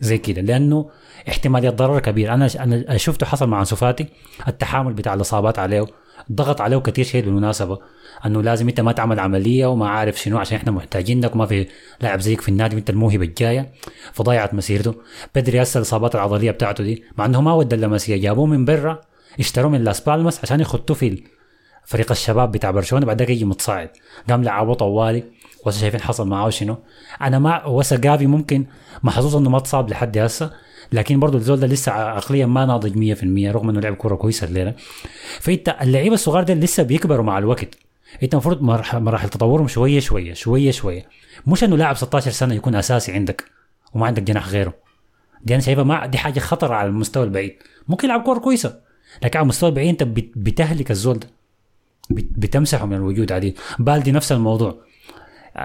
زي كده لأنه احتمالية الضرر كبير. أنا أنا شفته حصل مع انسو فاتي التحامل بتاع الإصابات عليه ضغط عليه كثير شيء بالمناسبة أنه لازم أنت ما تعمل عملية وما عارف شنو عشان إحنا محتاجينك وما في لاعب زيك في النادي وأنت الموهبة الجاية. فضيعت مسيرته. بدري هسه الإصابات العضلية بتاعته دي مع إنه ما ودى اللمسيه جابوه من برا اشتروه من لاس بالماس عشان يخطوه في فريق الشباب بتاع برشلونة بعد ذاك يجي متصاعد. قام لعبوه طوالي وهسه شايفين حصل معاه شنو. أنا ما وهسه جافي ممكن محظوظ إنه ما اتصاب لحد هسه لكن برضه الزول ده لسه عقليا ما ناضج 100% رغم إنه لعب كورة كويسة الليلة. فإنت اللعيبة الصغار ده لسه بيكبروا مع الوقت. إنت المفروض مراحل تطورهم شوية شوية شوية شوية. مش إنه لاعب 16 سنة يكون أساسي عندك وما عندك جناح غيره. دي أنا شايفها ما دي حاجة خطر على المستوى البعيد. ممكن يلعب كورة كويسة لكن على المستوى البعيد أنت بت- بتهلك الزول ده. بتمسحه من الوجود عادي بالدي نفس الموضوع.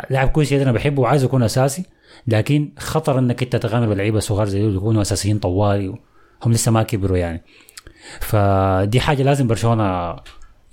لاعب كويس أنا بحبه وعايز يكون أساسي لكن خطر إنك أنت تغامر بلعيبه صغار زي يكونوا أساسيين طوالي هم لسه ما كبروا يعني. فدي حاجة لازم برشلونة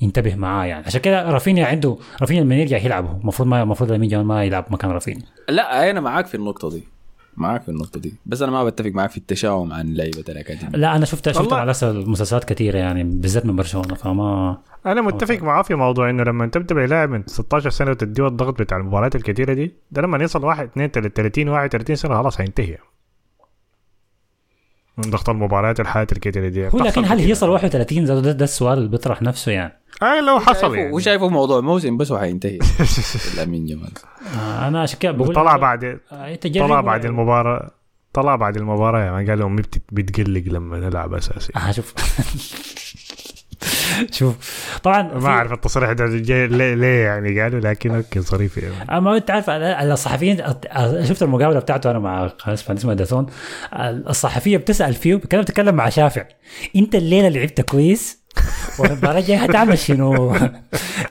ينتبه معاه يعني. عشان كده رافينيا عنده رافينيا لما يرجع يلعب المفروض ما المفروض لامين ما يلعب مكان رافينيا. لا أنا معاك في النقطة دي. معاك في النقطة دي. بس أنا ما بتفق معاك في التشاؤم عن لعيبة الأكاديمية. لا أنا شفت شفت والله. على أساس مسلسلات كثيره يعني بالذات من برشلونة فما أنا متفق معاه في موضوع إنه لما تبدا بلاعب من 16 سنة وتديه الضغط بتاع المباريات الكثيره دي ده لما يوصل واحد 2 30 31 سنة خلاص هينتهي. من ضغط المباريات الحياة الكثيره دي. هو لكن هل يصل 31 ده, ده, ده السؤال اللي بيطرح نفسه يعني. أي لو حصل يعني. هو شايفه موضوع موسم بس وحينتهي لامين جمال آه أنا عشان كده بقول طلع بعد آه، طلع بعد المباراه طلع بعد المباراة يعني قال لهم بت- بتقلق لما نلعب أساسي. آه شوف. شوف طبعا ما أعرف التصريح ده ليه, ليه يعني قالوا لكن أوكي ظريف يعني. أما أنت عارف الصحفيين شفت المقابلة بتاعته أنا مع قناه اسمها داثون الصحفية بتسأل فيه كانت بتتكلم مع شافع أنت الليلة لعبت كويس؟ والمباراه الجايه هتعمل شنو؟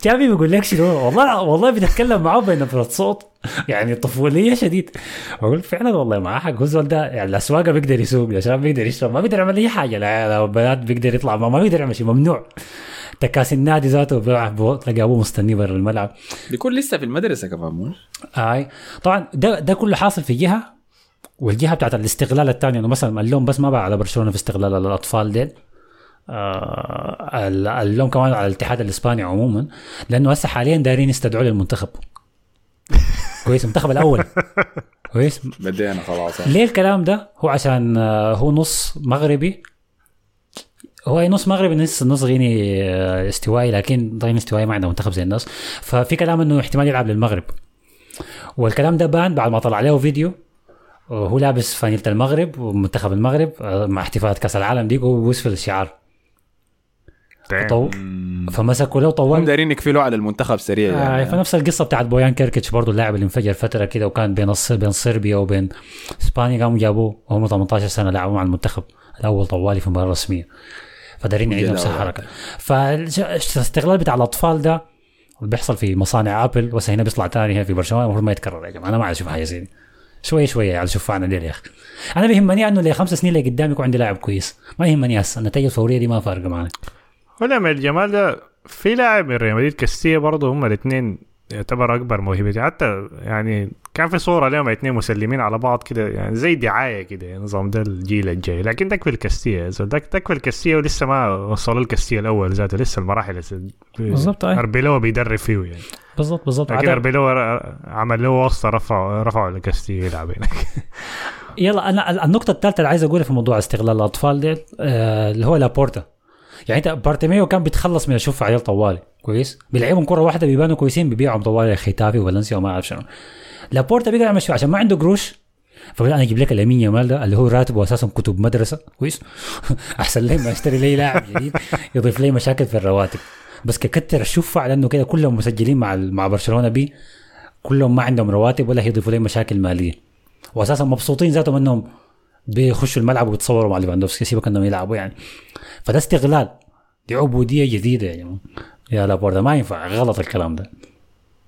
شافي بيقول لك شنو؟ والله والله بتتكلم معاه بين نبره صوت. يعني طفولية شديد. بقول فعلا والله معاه حق هو ده. يعني الأسواق بيقدر يسوق الشباب بيقدر يشرب ما بيقدر يعمل أي حاجة. لا البنات بيقدر يطلع ما, ما بيقدر يعمل شيء ممنوع. تكاس النادي ذاته بيلعب تلاقي أبوه مستنيه برا الملعب. بيكون لسه في المدرسة كمان مش أي. طبعا ده ده كله حاصل في جهة والجهة بتاعت الاستغلال الثانية انه مثلا اللوم بس ما بقى على برشلونة في استغلال الأطفال ديل. آه اللوم كمان على الاتحاد الإسباني عموما لأنه هسه حاليا دايرين يستدعوا للمنتخب. كويس المنتخب الأول. كويس. بدينا خلاص. ليه الكلام ده؟ هو عشان آه، هو نص مغربي. هو نص مغربي نص نص غيني آه، استوائي لكن غيني استوائي ما عنده منتخب زي الناس. ففي كلام إنه احتمال يلعب للمغرب. والكلام ده بان بعد ما طلع له فيديو وهو لابس فانيلة المغرب ومنتخب المغرب آه، مع احتفالات كأس العالم دي بيوصف الشعار. طو... فمسكوا له هم طوال دايرين يقفلوا على المنتخب سريع آه يعني. فنفس القصة بتاعت بويان كيركيتش برضه اللاعب اللي انفجر فترة كده وكان بين الص... بين صربيا وبين إسبانيا قاموا جابوه وهم 18 سنة لعبوا مع المنتخب. الأول طوالي في مباراة رسمية. فدارين يعيدوا نفس. الحركة. فالاستغلال بتاع الأطفال ده اللي بيحصل في مصانع آبل وهسه هنا بيطلع تاني هنا في برشلونة المفروض ما يتكرر يا جماعة. أنا ما عايز أشوف حاجة زي دي. شوية شوية يعني شوفوا عنا ليه يا أخي. أنا بيهمني إنه لخمس سنين اللي قدام يكون عندي لاعب كويس. ما يهمني هسه. النتائج الفورية دي ما فارقة معنا. ولا من الجمال ده في لاعب من ريال مدريد كاستيا برضه هم الاثنين يعتبر أكبر موهبتي. حتى يعني كان في صورة لهم الاثنين مسلمين على بعض كده يعني زي دعاية كده نظام ده الجيل الجاي. لكن تكفي الكاستيا تكفي الكاستيا ولسه ما وصلوا الكاستيا الأول ذاته لسه المراحل لسه بالضبط، أي. أربيلوا بيدرب فيه يعني. بالضبط بالضبط. لكن أربيلوا عمل له واسطه رفعوا رفعوا الكاستيا يلعب هناك. يلا أنا النقطة الثالثة اللي عايز أقولها في موضوع استغلال الأطفال دي آه اللي هو لابورتا. يعني انت بارتوميو كان بيتخلص من الشفع العيال طوالي. كويس؟ بيلعبهم كرة واحدة بيبانوا كويسين بيبيعهم طوالي لخيتافي وفالنسيا وما أعرف شنو. لابورتا بيقدر يعمل شنو عشان ما عنده قروش فقال أنا أجيب لك لامين يامال ده اللي هو راتبه أساسا كتب مدرسة. كويس؟ أحسن لي ما أشتري لي لاعب جديد يضيف لي مشاكل في الرواتب. بس ككتر الشفع لأنه كده كلهم مسجلين مع مع برشلونة بي كلهم ما عندهم رواتب ولا يضيفوا لي مشاكل مالية. واساسا مبسوطين ذاتهم إنهم بيخشوا الملعب وبيتصوروا مع ليفاندوفسكي سيبك إنهم يلعبوا يعني. فده استغلال. دي عبودية جديدة يا جماعة يا لابورتا ما ينفع. غلط الكلام ده.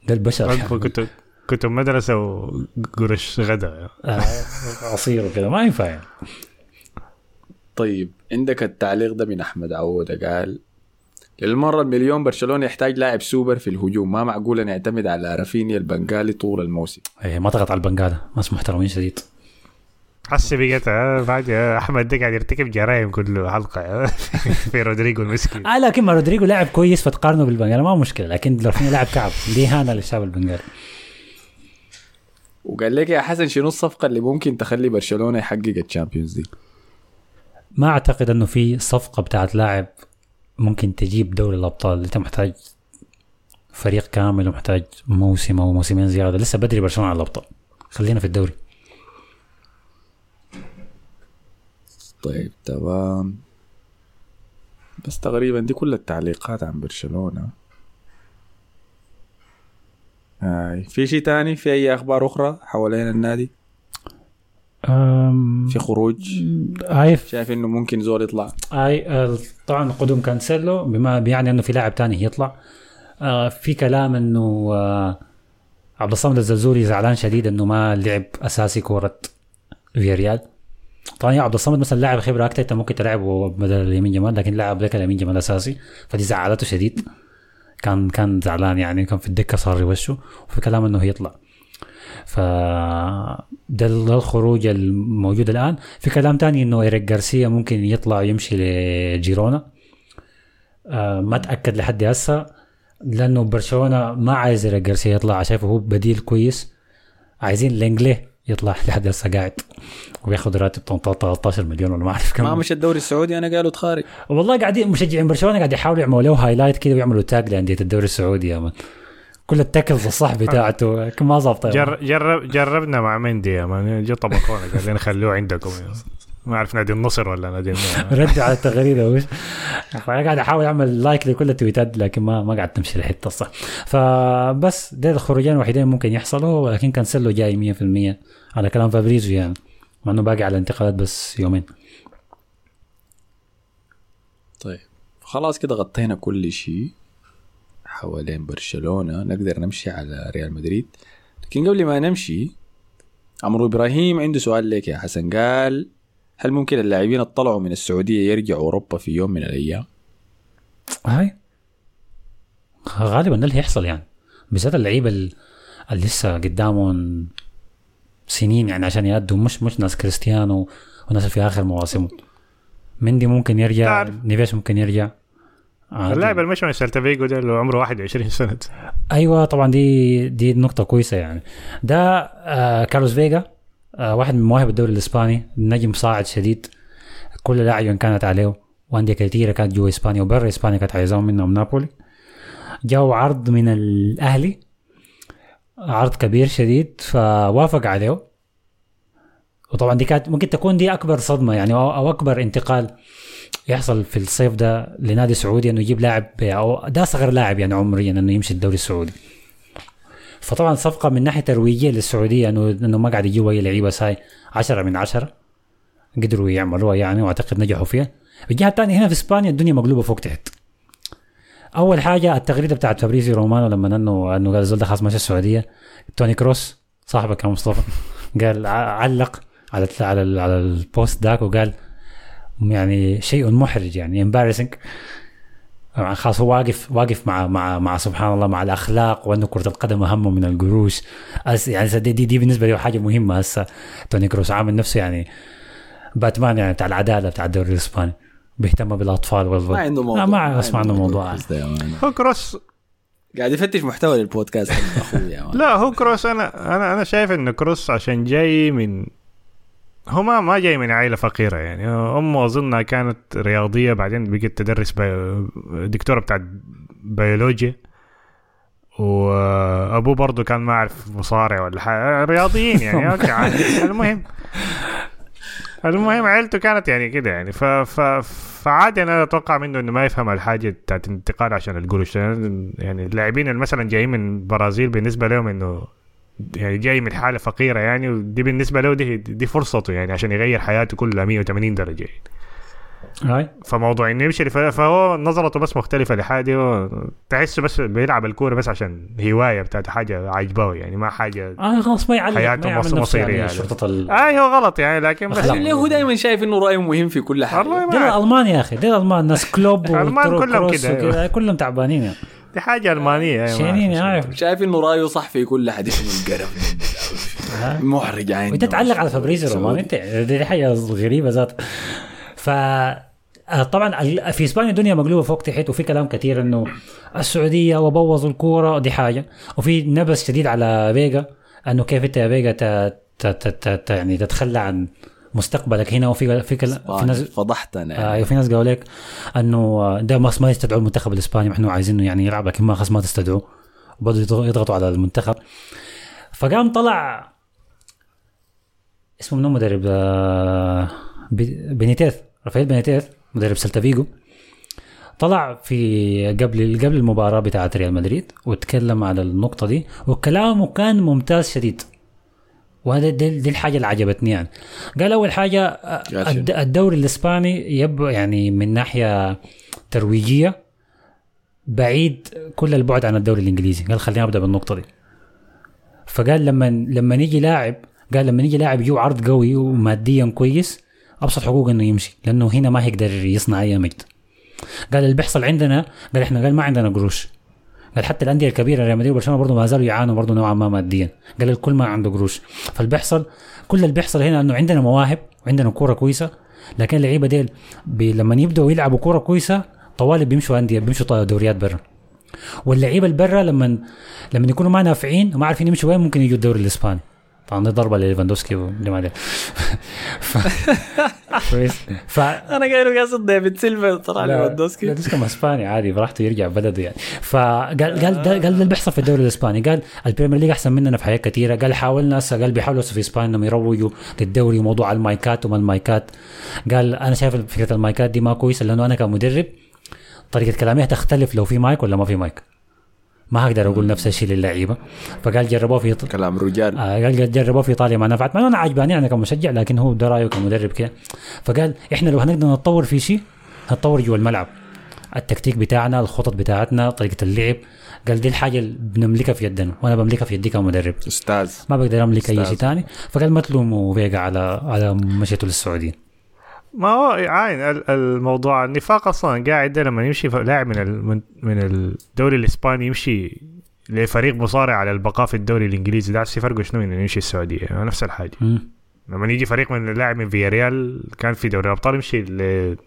ده البشر. يعني. كتب كتب مدرسة وقرش غدا. آه، عصير وكده. ما ينفع يعني. طيب عندك التعليق ده من أحمد عوده قال للمرة المليون برشلونة يحتاج لاعب سوبر في الهجوم. ما معقول نعتمد على رافينيا البنغالي طول الموسم؟ إيه، ما تضغط على البنغاله ناس محترمين شديد. حسي بقيت آه، بعد آه، أحمد ده قاعد يرتكب جرائم كل حلقة آه، في رودريجو المسكين. آه لكن ما رودريجو لاعب كويس فتقارنه بالبنغاله ما مشكلة لكن رافينيا لاعب كعب دي إهانة للشعب البنغالي وقال لك يا حسن شنو الصفقة اللي ممكن تخلي برشلونة يحقق الشامبيونز ليج؟ ما أعتقد إنه في صفقة بتاعت لاعب ممكن تجيب دوري الأبطال أنت محتاج فريق كامل ومحتاج موسم أو موسمين زيادة لسه بدري برشلونة على الأبطال خلينا في الدوري. طيب تمام. بس تقريبا دي كل التعليقات عن برشلونة. هاي في شيء تاني؟ في أي أخبار أخرى حوالين النادي؟ أم... في خروج؟ عارف شايف إنه ممكن زول يطلع؟ اي آه، طبعا قدوم كانسيلو بما بيعني إنه في لاعب تاني يطلع آه، في كلام إنه آه، عبد الصمد الزلزولي زعلان شديد إنه ما لعب أساسي كورة فياريال. طبعا عبد الصمد مثلا لاعب خبرة أكثر أنت ممكن تلعبه بدل اليمين جمال لكن لعب لك اليمين جمال أساسي. فدي زعلته شديد. كان كان زعلان يعني كان في الدكة صار يوشه وفي كلام إنه هيطلع ف ده ال- الخروج الموجود الآن. في كلام تاني إنه إيريك جارسيا ممكن يطلع يمشي لجيرونا. آه ما تأكد لحد هسه لأنه برشلونة ما عايز إيريك جارسيا يطلع شايفه هو بديل كويس. عايزين لينجلي يطلع لحد هسه قاعد وبياخذ راتب 13 مليون ولا ما أعرف كم. ما مش الدوري السعودي أنا قالوا تخارج والله قاعدين مشجعين برشلونة قاعد يحاولوا يعملوا له highlight كده ويعملوا tag لأندية الدوري السعودي يا man كل ال tackles الصح بتاعته. كم ما ظابطه man. جر جرب جربنا مع مندي يا man جو طبقونا قال لنا خلوه عندكم ما أعرف نادي النصر ولا نادي رد على التغريدة وش أنا قاعد أحاول أعمل like لكل التويتات لكن ما ما قاعد تمشي الحته الصح فبس ده الخروجين الوحيدين ممكن يحصلوا ولكن كانسيلو جاي 100% على كلام فابريزو يعني مع إنه باقي على الانتقالات بس يومين. طيب خلاص كده غطينا كل شيء حوالين برشلونة. نقدر نمشي على ريال مدريد. لكن قبل ما نمشي عمرو إبراهيم عنده سؤال لك يا حسن. قال هل ممكن اللاعبين الطلعوا من السعودية يرجعوا أوروبا في يوم من الأيام؟ هاي. غالبا ده اللي هيحصل يعني. بالذات اللعيبة ال- اللي لسه قدامهم سنين يعني عشان يأدوا. مش مش ناس كريستيانو وناس في آخر مواسمهم مندي ممكن يرجع. نيفيس ممكن يرجع. اللاعب المشي من سيلتا فيجو ده اللي عمره 21 سنة. أيوه طبعا دي دي نقطة كويسة يعني. ده آه كارلوس فيجا. واحد من مواهب الدوري الإسباني نجم صاعد شديد. كل لاعب كانت عليه وأندية كثيرة كانت جوا إسبانيا وبرا إسبانيا كانت عايزاهم منهم. نابولي جاوا عرض من الأهلي عرض كبير شديد فوافق عليه. وطبعا دي كانت ممكن تكون دي أكبر صدمة يعني أو, أكبر انتقال يحصل في الصيف ده لنادي سعودي إنه يجيب لاعب أو ده اصغر لاعب يعني عمريا إنه يمشي الدوري السعودي. فطبعا صفقة من ناحية ترويجية للسعودية انه إنه ما قاعد يجيبوا أي لعيبة ساي. 10 من 10 قدروا يعملوها يعني وأعتقد نجحوا فيها. الجهة الثانية هنا في إسبانيا الدنيا مقلوبة فوق تحت. أول حاجة التغريدة بتاعت فابريزيو رومانو لما انه إنه قال الزول ده خلاص ماشي السعودية. توني كروس صاحبك يا مصطفى قال علق على على على ال post ذاك وقال يعني شيء محرج يعني embarrassing خلاص هو واقف واقف مع مع مع سبحان الله مع الأخلاق وأنه كرة القدم اهم من القروش. يعني دي, دي, دي بالنسبة له حاجة مهمة هسه. توني كروس عامل نفسه يعني باتمان يعني بتاع العدالة بتاع الدوري الإسباني. بيهتم بالأطفال وال ما عنده موضوع. ما أسمع عنه موضوع. man. هو كروس قاعد يفتش محتوى للبودكاست. أخوي. لا هو كروس أنا أنا أنا شايف انه كروس عشان جاي من هو ما ما جاي من عائله فقيرة يعني. أمه أظنها كانت رياضية بعدين بقت تدرس بي... دكتورة بتاعت بيولوجيا وأبوه برضه كان ما أعرف مصارع ولا حاجة. رياضيين يعني okay عادي. المهم المهم عيلته كانت يعني كده يعني. ف ف فعادي أنا أتوقع منه إنه ما يفهم الحاجة بتاعت الانتقال عشان القروش. يعني اللاعبين اللي مثلا جايين من البرازيل بالنسبة لهم إنه يعني جاي من حالة فقيرة يعني ودي بالنسبة له دي دي فرصته يعني عشان يغير حياته كلها 180 درجة. يعني. هاي. فموضوع إنه يمشي فهو نظرته بس مختلفة لحاجه تحسه بس بيلعب الكورة بس عشان هواية بتاعت حاجة عاجباه يعني ما حاجة آه خلاص ما يعلق حياته ما يعمل مص- نفسه مصيرية يعني. يعني. شرطه ال... اي هو غلط يعني لكن بس. ليه هو دائما شايف إنه رأيه مهم في كل حاجة؟ دي ما الألمان يا أخي دي الألمان ناس كلوب الألمان وترو كلهم كده، كلهم تعبانين يعني. دي حاجة ألمانية أيوة، شينين أعرف. عارف شايف انه رايه صح في كل حديث من القرف محرج يعني وإنت تعلق على فابريزيو رومان انت دي, حاجة غريبة ذات. ف آه، طبعا في إسبانيا الدنيا مقلوبة فوق تحت وفي كلام كثير إنه السعودية وبوظوا الكورة دي حاجة. وفي نبز شديد على فيجا إنه كيف إنت يا فيجا ت- ت- ت- ت- يعني تتخلى عن مستقبلك. هنا وفي في كل- في ناس فضحتنا آه في ناس قالوا لك إنه آه، ده ما ما يستدعوا المنتخب الإسباني. إحنا عايزينه يعني يلعب لكن ما خلاص ما تستدعوه. وبدوا يضغ- يضغطوا على المنتخب. فقام طلع اسمه منو مدرب؟ آه، بي- بينيتيز. رافائيل بينيتيز مدرب سلتا فيجو. طلع في قبل قبل المباراة بتاعت ريال مدريد وتكلم على النقطة دي وكلامه كان ممتاز شديد. وهذا دي, دي الحاجة اللي عجبتني يعني. قال أول حاجة الدوري الإسباني يب يعني من ناحية ترويجية بعيد كل البعد عن الدوري الإنجليزي. قال خلينا أبدأ بالنقطة دي. فقال لما لما يجي لاعب قال لما يجي لاعب يجوا عرض قوي وماديا كويس أبسط حقوق إنه يمشي لأنه هنا ما هيقدر يصنع أي مجد. قال اللي بيحصل عندنا قال إحنا قال ما عندنا قروش. قال حتى الأندية الكبيرة ريال مدريد وبرشلونة برضه ما زالوا يعانوا برضه نوعا ما ماديا. قال الكل ما عنده قروش. فاللي بيحصل كل اللي بيحصل هنا إنه عندنا مواهب وعندنا كورة كويسة لكن اللعيبة ديل لما يبدأوا يلعبوا كورة كويسة طوالي بيمشوا أندية بيمشوا دوريات برا. واللعيبة اللي برا لما لما يكونوا ما نافعين وما عارفين يمشوا وين ممكن يجوا الدوري الإسباني. طبعا دي ضربة لليفاندوسكي واللي ما ادري ف... ف أنا قايل قاصد ديفيد سيلفا طلع لا ليفاندوسكي. ليفاندوسكي اسباني عادي براحته يرجع بلده يعني. فقال قال قال ده اللي بيحصل في الدوري الإسباني قال ال Premier League أحسن مننا في حاجات كثيره قال حاولنا هسه قال بيحاولوا في إسبانيا إنهم يروجوا للدوري وموضوع المايكات وما المايكات. قال أنا شايف فكرة المايكات دي ما كويسة لأنه أنا كمدرب طريقة كلامي هتختلف لو في مايك ولا ما في مايك. ما هقدر أقول نفس الشيء للعيبة. فقال جربوه في كلام رجال. آه قال جربوه في إيطاليا ما نفعت. ما أنا عجباني أنا كمشجع لكن هو ده رأيه كمدرب كده. فقال إحنا لو هنقدر نتطور في شيء نتطور جوا الملعب. التكتيك بتاعنا الخطط بتاعتنا طريقة اللعب. قال دي الحاجة اللي بنملكها في يدنا وأنا بملكها في يدي كمدرب. أستاذ. ما بقدر أملك أي. شيء ثاني فقال ما تلوموا فيجا على على مشيته للسعوديه ما هو عاين ال- الموضوع. النفاق أصلا قاعد لما يمشي لاعب من ال- من- الدوري الإسباني يمشي لفريق مصارع على البقاء في الدوري الإنجليزي ده فرقه شنو؟ إنه يمشي السعودية. يعني نفس الحاجة. لما يجي فريق من اللاعب من فياريال كان في دوري الأبطال يمشي ل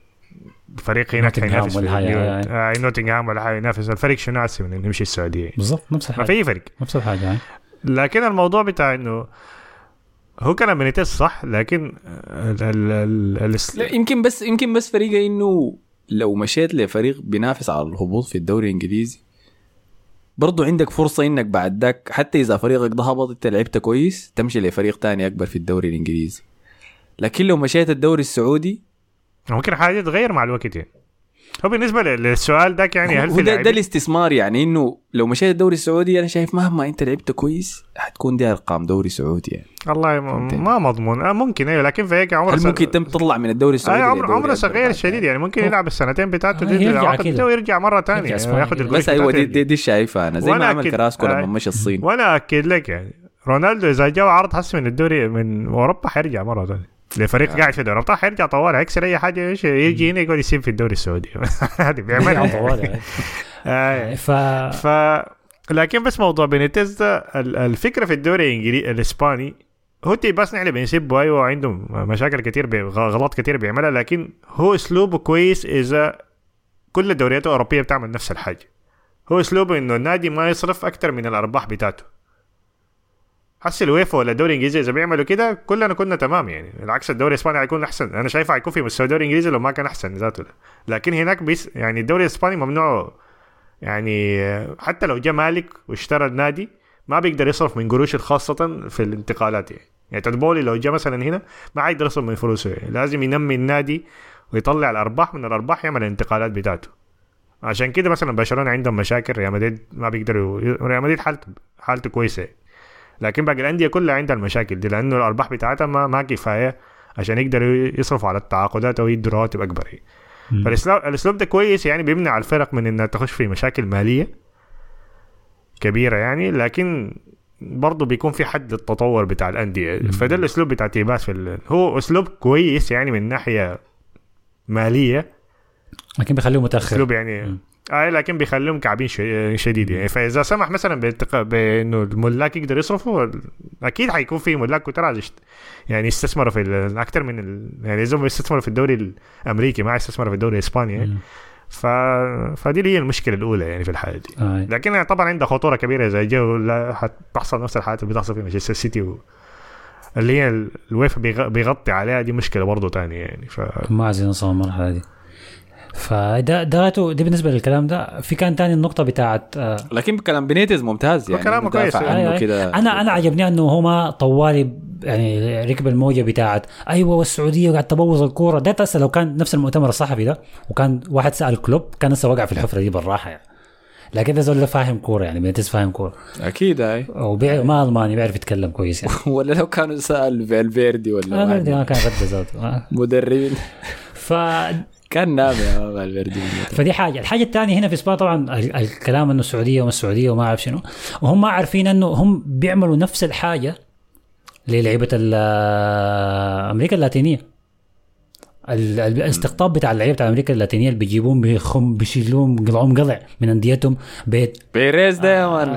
فريق هناك. آه، نوتنغهام ولا حاجة ينافس الفريق شنو أحسن من إنه يمشي السعودية؟ بالضبط نفس ما في الحاجة فريق. نفس الحاجة هاي. لكن الموضوع بتاع إنه هو كان بينيتيز صح لكن ال ال ال ال لا يمكن بس يمكن بس فريقه إنه لو مشيت لفريق بينافس على الهبوط في الدوري الإنجليزي برضو عندك فرصة إنك بعد ذاك حتى إذا فريقك ده هبط أنت لعبت كويس تمشي لفريق تاني أكبر في الدوري الإنجليزي. لكن لو مشيت الدوري السعودي ممكن حاجة تتغير مع الوقت يعني. هو بالنسبة لل- للسؤال ده يعني هل هو في ده, ده الاستثمار يعني إنه لو مشيت الدوري السعودي أنا شايف مهما أنت لعبت كويس حتكون دي أرقام دوري سعودي يعني والله م- ما مضمون آه ممكن أيوه لكن في هيك عمره هل ممكن تم تطلع من الدوري السعودي آه عمره للدوري عمره صغير شديد يعني ممكن هو- يلعب السنتين بتاعته آه، دي العقد كده. ويرجع مرة ثانية. ياخذ بس أيوه دي. دي, دي شايفها أنا زي ما عمل كراسكو آه. لما مشى الصين وأنا أكد لك يعني رونالدو إذا جاء عرض حس من الدوري من أوروبا حيرجع مرة ثانية لفريق قاعد في دوري ابطال حيرجع طوال هيكسر أي حاجة يجي هنا يقعد يسيب في الدوري السعودي. هذه بيعملها طوال آه. ف ف لكن بس موضوع بينيتز ده ال- الفكرة في الدوري الإنجليزي الإسباني هو تيباس نحن بنسبه أيوه عنده مشاكل كتير بي... غلط كتير بيعملها لكن هو أسلوبه كويس إذا كل الدوريات الأوروبية بتعمل نفس الحاجة. هو أسلوبه إنه النادي ما يصرف أكثر من الأرباح بتاعته. حس الويفا ولا الدوري الإنجليزي إذا بيعملوا كده كلنا كنا تمام يعني. بالعكس الدوري الإسباني حيكون أحسن. أنا شايفه حيكون في مستوى الدوري الإنجليزي لو ما كان أحسن ذاته. لكن هناك تيباس يعني الدوري الإسباني ممنوع. يعني حتى لو جاء مالك واشترى النادي ما بيقدر يصرف من قروشه خاصة في الانتقالات يعني. يعني تود بولي لو جاء مثلا هنا ما حيقدر يصرف من فلوسه. يعني. لازم ينمي النادي ويطلع الأرباح من الأرباح يعمل الانتقالات بتاعته عشان كده مثلا برشلونة عندهم مشاكل ريال مدريد ما بيقدروا ريال مدريد حالته حالته كويسة. يعني. لكن باقي الأندية كلها عندها المشاكل دي لأنه الأرباح بتاعتها ما, ما كفاية عشان يقدروا يصرفوا على التعاقدات أو يدوا رواتب أكبر. يعني. فالاسلوب الاسلوب ده كويس يعني بيمنع الفرق من إنها تخش في مشاكل مالية كبيرة يعني لكن برضه بيكون في حد للتطور بتاع الأندية. فده الأسلوب بتاع تيباس في ال... هو أسلوب كويس يعني من ناحية مالية. لكن بيخليه متأخر. أسلوب يعني آه لكن بيخليهم كعبين شي- شديد يعني فإذا سمح مثلا. بإنه الملاك يقدر يصرفوا أكيد حيكون في ملاك كتار يعني يستثمروا في ال- أكتر من ال... يعني إذا هم يستثمروا في الدوري الأمريكي ما يستثمروا في الدوري الإسباني يعني. ف... فدي هي المشكلة الأولى يعني في الحاله دي آه. لكن طبعا عندها خطورة كبيرة إذا جو لا حتحصل نفس الحالات اللي بتحصل في مانشستر سيتي و... اللي هي ال- الويفا بيغ... بيغطي عليها دي مشكلة برضه تانية يعني ف ما عايزين نوصل المرحله دي فده ده ده بالنسبة للكلام ده. في كان تاني النقطة بتاعت آه لكن كلام بينيتز ممتاز يعني كلامه كويس. عنه أيوة. كده. أنا أنا عجبني أنه هو ما طوالي يعني ركب الموجه بتاعت أيوه والسعودية قاعد تبوظ الكورة. ده تسأل لو كان نفس المؤتمر الصحفي ده وكان واحد سأل كلوب كان لسه وقع في الحفرة دي بالراحة يعني. لكن ده زول فاهم كورة يعني بينتز فاهم كورة. أكيد هاي وبيع ما ألماني بيعرف يتكلم كويس يعني. ولا لو كانوا سأل فالفيردي ولا واحد. ما كان آه. مدربين. ف كان نام يا فالفيردي فدي حاجة. الحاجة الثانية هنا في إسبانيا طبعا ال- الكلام إنه السعودية وما السعودية وما أعرف شنو. وهم ما عارفين إنه هم بيعملوا نفس الحاجة للعيبة أمريكا اللاتينية. ال- ال- الاستقطاب بتاع اللعيبه بتاع أمريكا اللاتينية اللي بيجيبوهم بيخم بيشيلوهم بيقلعوهم قلع من أنديتهم. بيت بيريز ده يا man.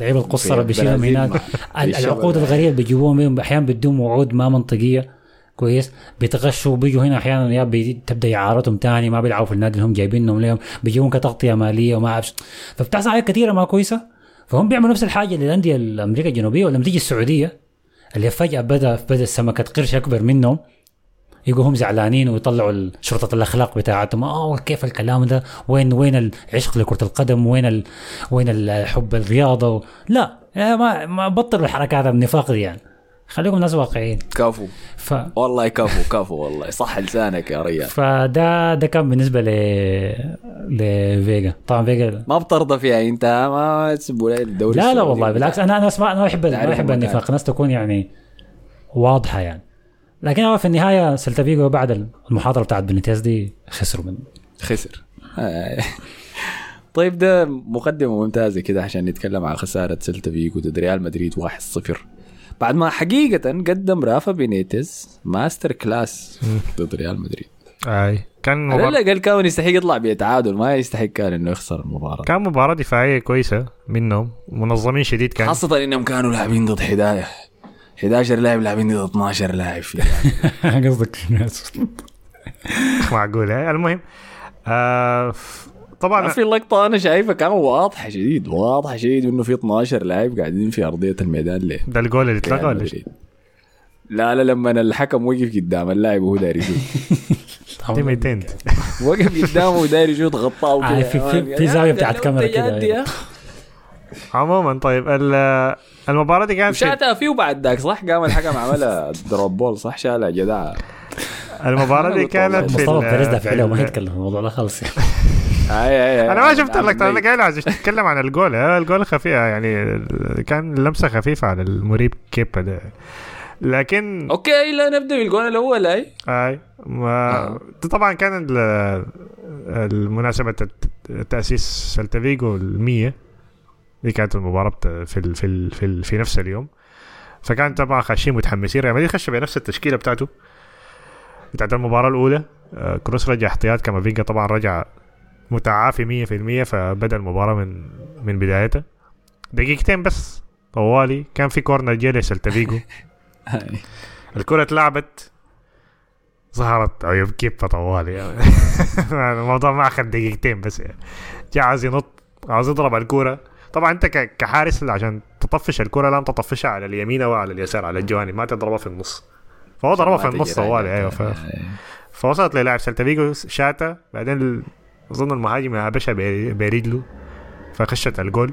لعيبه القصره بيشيلهم هناك. العقود الغريبة بيجيبوهم أحيانا بيدوهم وعود ما منطقية. كويس؟ بيتغشوا بيجوا هنا أحيانا يا بي- تبدأ اعارتهم تاني ما بيلعبوا في النادي اللي هم جايبينهم لهم بيجيبون كتغطية مالية وما أعرف فبتحصل حاجات كثيره ما كويسة. فهم بيعملوا نفس الحاجة للانديه الامريكا الجنوبية ولما تيجي السعودية اللي فجأة بدأ بدأ سمكة قرش أكبر منهم يقوا هم زعلانين ويطلعوا شرطة الأخلاق بتاعتهم. آه كيف الكلام ده؟ وين وين العشق لكرة القدم؟ وين وين حب الرياضة؟ و... لا ما ما بطلوا الحركات النفاق دي يعني. خليكم ناس واقعيين. كفو. ف والله كفو كفو والله. صح لسانك يا ريال. فده ده كان بالنسبة ل لفيجا طبعا فيجا ما بترضى فيها أنت ما تسبوا لي الدوري لا لا. والله بالعكس أنا أنا أسمع أنا تعرف بحب المكان. النفاق. الناس تكون يعني واضحة يعني. لكن هو في النهاية سيلتا فيجو بعد المحاضرة بتاعت بنيتيز دي خسروا من خسر. طيب ده مقدمة ممتازة كده عشان نتكلم عن خسارة سيلتا فيجو ضد ريال مدريد 1-0 بعد ما حقيقة قدم رافا بينيتز master class ضد ريال مدريد. أي. كان على مباراة الأقل كان يستحق يطلع بتعادل ما يستحق كان إنه يخسر المباراة. كان مباراة دفاعية كويسة منهم منظمين شديد كان. خاصة إنهم كانوا لاعبين ضد حداية. 11 لاعب لاعبين ضد 12 لاعب في قصدك الناس معقول إيه؟ المهم آه طبعا في اللقطة أنا شايفها كان واضحة شديد واضحة شديد إنه في 12 لاعب قاعدين في أرضية الميدان ليه؟ ده الجول اللي اتلغى ريال ولا. لا لا لما الحكم وقف قدام اللاعب وهو داير يشوت دي 200 وقف قدامه وداير يشوت غطاه آه، كده في- في- في زاوية بتاعت كاميرا كده. أخي. عموما طيب ال- المباراة دي كانت في شاتها فيه بعد ذاك صح؟ قام الحكم عملها دروب بول صح؟ شالها جدع المباراة دي. كانت في مصطفى بيريز عليه وما ال- يتكلم في الموضوع ده خالص. أنا ما شفت لك أنا قايل عايز أتكلم عن الجول. آه، الجول خفيف يعني ال- كان لمسة خفيفة على المريب كيبا ده. لكن أوكي لا نبدأ بالجون الأول أي. أي ما آه. طبعا كان ال- المناسبة الت- تأسيس سلتا فيجو المية. دي كانت المباراة بت- في ال في ال في, ال في نفس اليوم. فكان طبعا خاشين متحمسين. ريال مدريد خش بنفس التشكيلة بتاعته بتاعت المباراة الأولى. آه، كروس رجع احتياط. كامافينجا طبعا رجع متعافي مية في المية فبدأ المباراة من من بدايتها. دقيقتين بس طوالي. كان في corner جاي لسلتا فيجو. أي. الكرة اتلعبت. ظهرت. عيوب كيبا طوالي. يعني الموضوع ما أخذ دقيقتين بس. يعني جاء عايز ينط عاوز يضرب الكرة. طبعا أنت كحارس عشان تطفش الكرة لازم تطفشها على اليمين أو على اليسار على الجوانب. ما تضربها في النص. فهو ضربها في النص طوالي. أيوه ف... فوصلت للاعب سلتا فيجو. شاتا. بعدين أظن المهاجم هبشها ب- برجله فخشت الجول.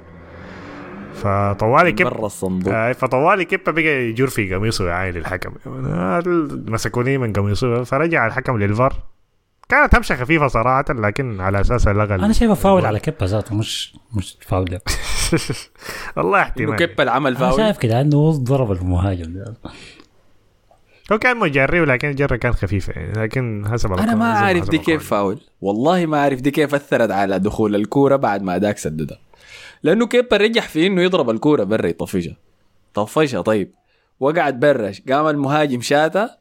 فطوالي كيب برا الصندوق. آه فطوالي كيبا بقى يجور في قميصه يا عيني الحكم. آه، مسكوني من قميصه. فرجع الحكم للفار. كانت همشة خفيفة صراحة لكن على أساسها لغى أنا شايفه فاول على كيبا ذاته مش مش فاول. والله إنه احتمال. كيبا العمل أنا فاول. شايف كده إنه ضرب المهاجم. ده هو كان مجري ولكن الجرة كان خفيفة يعني لكن حسب أنا ما عارف حسب دي كيف. فاول. والله ما عارف دي كيف أثرت على دخول الكورة بعد ما اداك سددها لأنه كيبا رجح في إنه يضرب الكورة برا يطفشها. طفشها طيب. وقعت برا قام المهاجم شاتها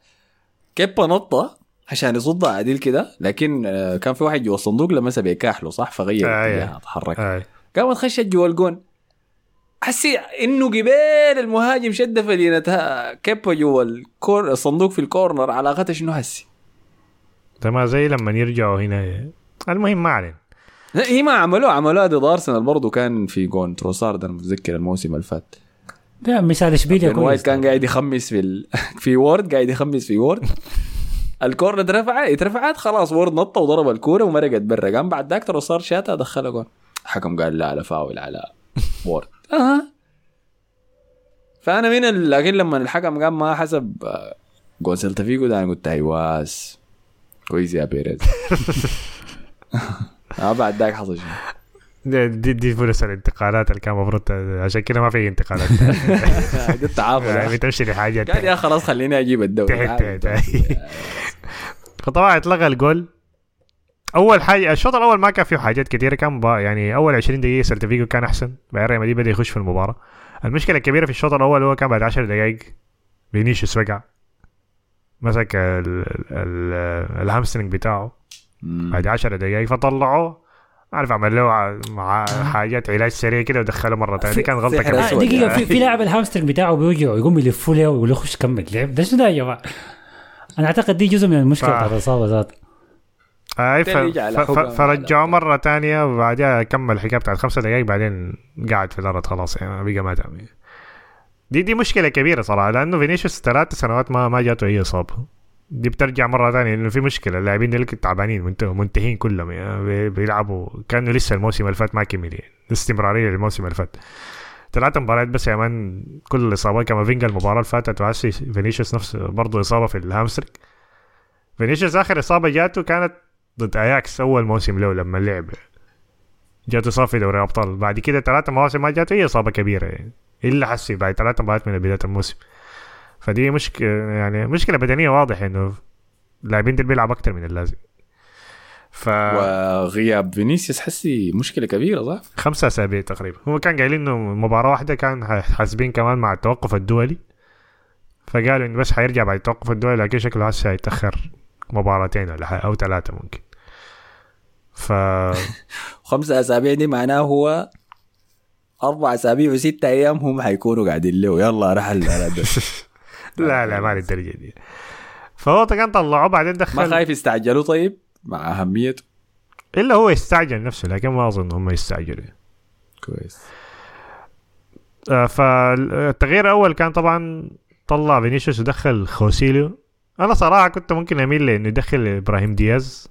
كيبا نطة عشان يصدها عديل كده لكن آه، كان في واحد جوا الصندوق لمسها بكاحله صح؟ فغير آه، آه. تحرك. آه. قامت خشت جوا الجون. حسي إنه قبيل المهاجم شد فدينتها كيبا جوا الكور الصندوق في ال corner علاقتها شنو هسي ما زي لما يرجعوا هنا. المهم ما علينا. لا هي ما عملوها عملوها ضد أرسنال برضه كان في جون تروسارد أنا متذكر الموسم اللي فات. ده مثال اشبيليا بن وايت كويس. كان قاعد يخمس في ال... في وورد قاعد يخمس في وورد. الكورة اترفعت اترفعت خلاص وورد نط وضرب الكورة ومرقت برا. قام بعد ذاك تروسارد شاتها دخلها جون الحكم قال لا لا فاول على وورد. آه فأنا من ال... لكن لما الحكم قام ما حسب آه، جون سيلتا فيجو ده أنا قلت ايواس كويس يا بيريز. أه بعد ذاك حصل شنو دي, دي, دي فرص الانتقالات اللي كان المفروض عشان كده ما في انتقالات. ده التعاقد يعني يا بتمشي لحاجات قال يا خلاص خليني أجيب الدوري. فطبعا اتلغى الجول. أول حاجة الشوط الأول ما كان فيه حاجات كثيره كان يعني أول 20 دقيقة سيلتا فيجو كان أحسن بعدين ريال مدريد بدأ يخش في المباراة. المشكلة الكبيرة في الشوط الأول هو كان بعد 10 دقائق فينيسيوس وقع. مسك ال- ال- ال hamstring بتاعه. بعد 10 دقائق فطلعوه. عارف عمل له ع- مع حاجات علاج سريع كده ودخله مرة ثانية كان غلطة كمان آه،. دقيقة في, في لاعب ال hamstring بتاعه بيوجعه يقوم يلفوا له ويقول له خش كمل لعب ده شنو ده يا جماعة؟ أنا أعتقد دي جزء من المشكلة ف- بتاعت الإصابة ذات أي ف... ف... فرجعوه مرة تانية وبعدها كمل الحكاية بتاعت خمسة دقايق بعدين قاعد في الأرض خلاص يعني بقى ما تعمل دي دي مشكلة كبيرة صراحة لأنه فينيسيوس ثلاث سنوات ما ما جاته أي إصابة. دي بترجع مرة ثانية إنه في مشكلة اللاعبين دول تعبانين منت- منتهين كلهم يعني بي- بيلعبوا كانوا لسه الموسم اللي فات ما كمل يعني استمرارية للموسم اللي فات. ثلاث مباريات بس يا man كل الإصابات كامافينجا المباراة اللي فاتت فينيسيوس نفس برضه إصابة في ال hamstring. فينيسيوس آخر إصابة جاته كانت ضد اياكس أول موسم له لما لعب. جاته اصابه في دوري الأبطال. بعد كده ثلاثة مواسم ما جاته أي إصابة كبيرة يعني. إلا حسي بعد ثلاثة مباريات من بداية الموسم. فدي مشكله يعني مشكلة بدنية واضح إنه اللاعبين دول بيلعب أكثر من اللازم. ف وغياب فينيسيوس حسي مشكلة كبيرة صح؟ خمسة أسابيع تقريبا. هم كان قايلين إنه مباراة واحدة كان حاسبين كمان مع التوقف الدولي. فقالوا إنه بس حيرجع بعد التوقف الدولي لكن شكله هسه هيتأخر مباراتين ولا أو ثلاثة ممكن. ف خمسة أسابيع دي معناه هو أربع أسابيع وستة أيام هم حيكونوا قاعدين له. يلا رحل. لا لا ما للدرجه دي. فهو كان طلعوه بعدين ما دخل خايف يستعجلوا طيب؟ مع اهميته إلا هو يستعجل نفسه لكن ما أظن هم يستعجلوا. كويس. آه، فالتغيير الأول كان طبعا طلع فينيسيوس ودخل خوسيليو. أنا صراحة كنت ممكن أميل لإنه يدخل إبراهيم دياز.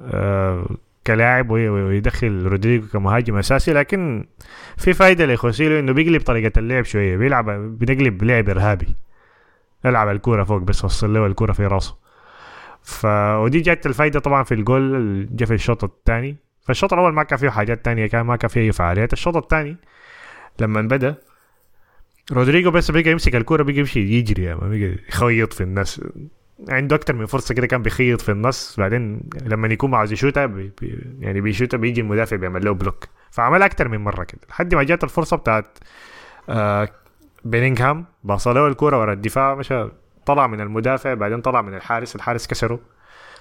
آه، كلاعب وي- وي- ويدخل رودريجو كمهاجم أساسي لكن في فايدة لخوسيلو إنه بيقلب طريقة اللعب شوية بيلعب بنقلب لعب إرهابي. يلعب الكوره فوق بس وصل له الكوره في راسه. ف ودي جت الفايدة طبعا في الجول جا في الشوط الثاني. فالشوط الأول ما كان فيه حاجات تانية كان ما كان فيه أي فعاليات. الشوط الثاني لما بدأ رودريجو بس بقى يمسك الكوره بقى يمشي يجري يعني بقى يخيط في الناس. عنده أكتر من فرصة كده كان بيخيط في النص بعدين لما يكون عاوز يشوتها بي يعني بيشوتها بيجي المدافع بيعمل له block فعمل أكتر من مرة كده لحد ما جات الفرصة بتاعت آه بيلينغهام باص له الكورة ورا الدفاع مشى طلع من المدافع بعدين طلع من الحارس الحارس كسره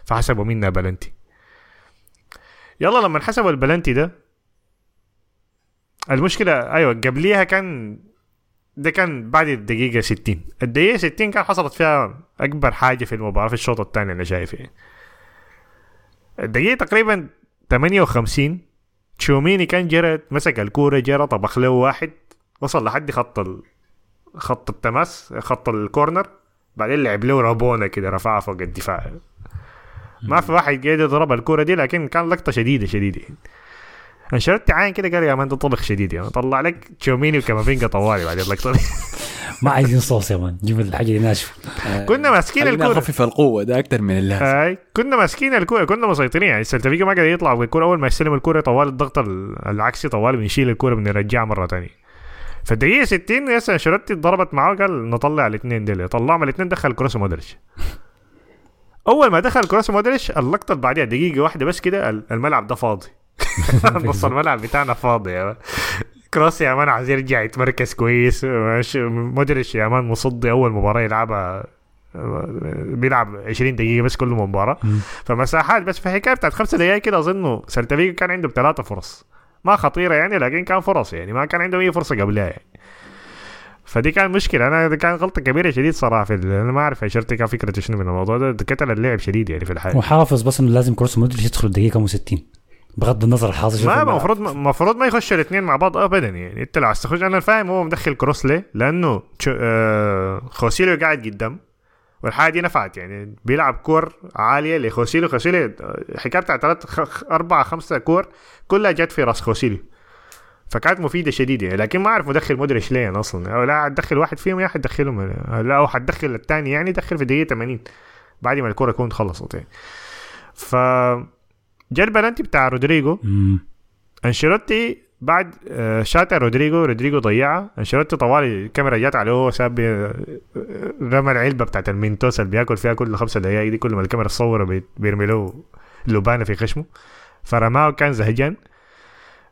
فحسبوها بلنتي. يلا لما حسبوا البلنتي ده المشكلة أيوه قبليها كان ده كان بعد الدقيقة 60 الدقيقة 60 كان حصلت فيها أكبر حاجة في المباراة في الشوط الثاني أنا شايف يعني الدقيقة تقريبا 58 تشوميني كان جرى مسك الكورة جرى طبخ له واحد وصل لحد خط ال... خط التماس خط الكورنر بعدين لعب له رابونا كده رفعها فوق الدفاع. ما في واحد قاعد يضرب الكورة دي لكن كان لقطة شديدة شديدة. يعني. أنشيلوتي عين كده قال يا man ده طبخ شديد يعني طلع لك تشوميني وكامافينجا طوالي بعد اللقطة دي. ما عايزين صوص يا man. جيب الحاجة دي ناشفة. كنا ماسكين الكورة. نخفف القوة ده أكتر من اللازم. اي كنا ماسكين الكورة كنا مسيطرين. يعني سيلتا فيجو ما قدر يطلع بالكوره أول ما يستلم الكورة طوالي الضغط ال- العكسي طوالي بنشيل الكورة بنرجعها مرة تانية. في الدقيقة 60 ياسر أنشيلوتي ضربت معاه قال نطلع الاثنين ديل. طلعهم الاثنين دخل كروس مودريتش. أول ما دخل كروس مودريتش اللقطة اللي بعدها دقيقة واحدة بس كده ال- الملعب ده فاضي. نص الملعب بتاعنا فاضي يا man. كروس يا man عايز يرجع يتمركز كويس. مودريتش يا man مصدي أول مباراة يلعبها. بيلعب 20 دقيقة بس كل مباراة. فمساحات بس في حكاية بتاعت خمسة دقائق كده أظنه سيلتا فيجو كان عنده ثلاثة فرص. ما خطيرة يعني لكن كان فرص يعني ما كان عنده أي فرصة قبلها يعني. فدي كان مشكلة. أنا دي كان غلطة كبيرة شديد صراحة في أنا ما أعرف أنشيلوتي كان فكرته شنو من الموضوع ده. قتل اللعب شديد يعني في الحياة. وحافظ بس إنه لازم كروس مودريتش يدخل الدقيقه كم 60 بغض النظر في ما. المفروض المفروض ما يخش الاثنين مع بعض ابدا يعني. انت لو عايز تخش أنا فاهم هو مدخل كروس ليه؟ لأنه آه خوسيلو قاعد قدام والحاجة دي نفعت يعني. بيلعب كور عالية لخوسيلو. خوسيلو آه، حكاية بتاعت ثلاث أربع خمسة كور كلها جت في راس خوسيلو. فكانت مفيدة شديدة يعني. لكن ما أعرف مدخل مودريتش ليه أنا أصلا. أو لا حتدخل واحد فيهم يا حتدخلهم لا أو حتدخل الثاني يعني دخل في دقيقة 80 بعد ما الكورة تكون خلصت يعني. ف جا البلنتي بتاع رودريجو. أنشيلوتي بعد آه، شاتها رودريجو رودريجو ضيعها أنشيلوتي طوالي الكاميرا جات عليه هو ساب آه، رمى العلبة بتاعت المينتوس اللي بياكل فيها كل خمسة دقائق دي كل ما الكاميرا تصوره بي- بيرمي له لبانه في خشمه. فرماه وكان زهجان.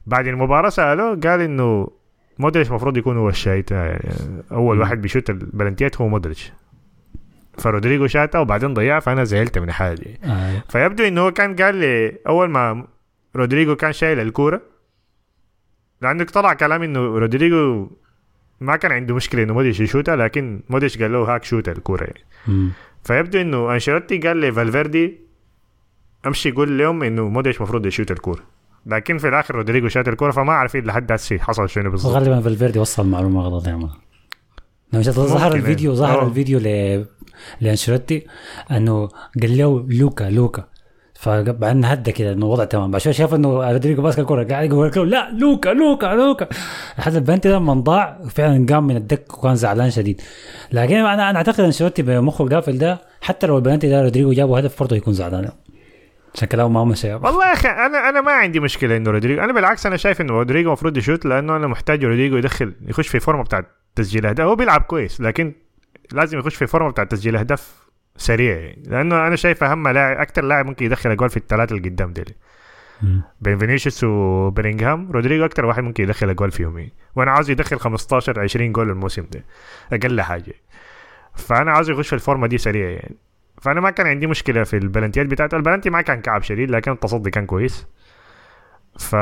بعد المباراة سألوه قال إنه مودريتش المفروض يكون هو الشايت يعني أول واحد بيشوت البلنتيات هو مودريتش. فرودريجو شاتها وبعدين ضيعها فأنا زعلت من الحاجة دي آه. فيبدو إنه هو كان قال لي أول ما رودريجو كان شايل الكورة لأنك طلع كلام إنه رودريجو ما كان عنده مشكلة إنه مودريتش يشوتها لكن مودريتش قال له هاك شوت الكورة يعني. فيبدو إنه أنشيلوتي قال لي فالفيردي أمشي قول لهم إنه مودريتش المفروض يشوت الكورة لكن في الآخر رودريجو شات الكورة فما عارفين لحد هسه حصل شنو بالضبط وغالبا فالفيردي وصل معلومة غلط يا لما ظهر ممكن، الفيديو. ظهر. الفيديو ل لانشيلوتي أنه قال له لوكا لوكا. فبعدين هدى كده إنه وضع تمام. بعد شوي شاف إنه رودريجو ماسك الكوره قاعد يقول له لا لوكا لوكا لوكا. لحد البلنتي لما ضاع فعلا قام من الدكة وكان زعلان شديد. لكن أنا أنا أعتقد انشيلوتي بمخه القافل ده حتى لو البلنتي ده رودريجو جابوا هدف برضه يكون زعلان. عشان كلامه ما مشى والله يا أخي أنا أنا ما عندي مشكلة إنه رودريجو أنا بالعكس أنا شايف إنه رودريجو المفروض يشوت لأنه أنا محتاج رودريجو يدخل يخش في فورمة بتاعت تسجيل اهداف هو بيلعب كويس لكن لازم يخش في فورمة بتاعت تسجيل أهداف سريع. يعني لأنه أنا شايف أهم لاعب أكثر لاعب ممكن يدخل اجوال في الثلاثه اللي قدام ديل. مم. بين فينيسيوس وبيلينغهام رودريجو أكثر واحد ممكن يدخل اجوال فيهم يعني. وأنا عاوز يدخل 15 20 جول الموسم ده. أقل حاجة. فأنا عاوز يخش في الفورمة دي سريع يعني. فأنا ما كان عندي مشكلة في البلنتيات بتاعته. البلنتي ما كان كعب شديد لكن التصدي كان كويس. ف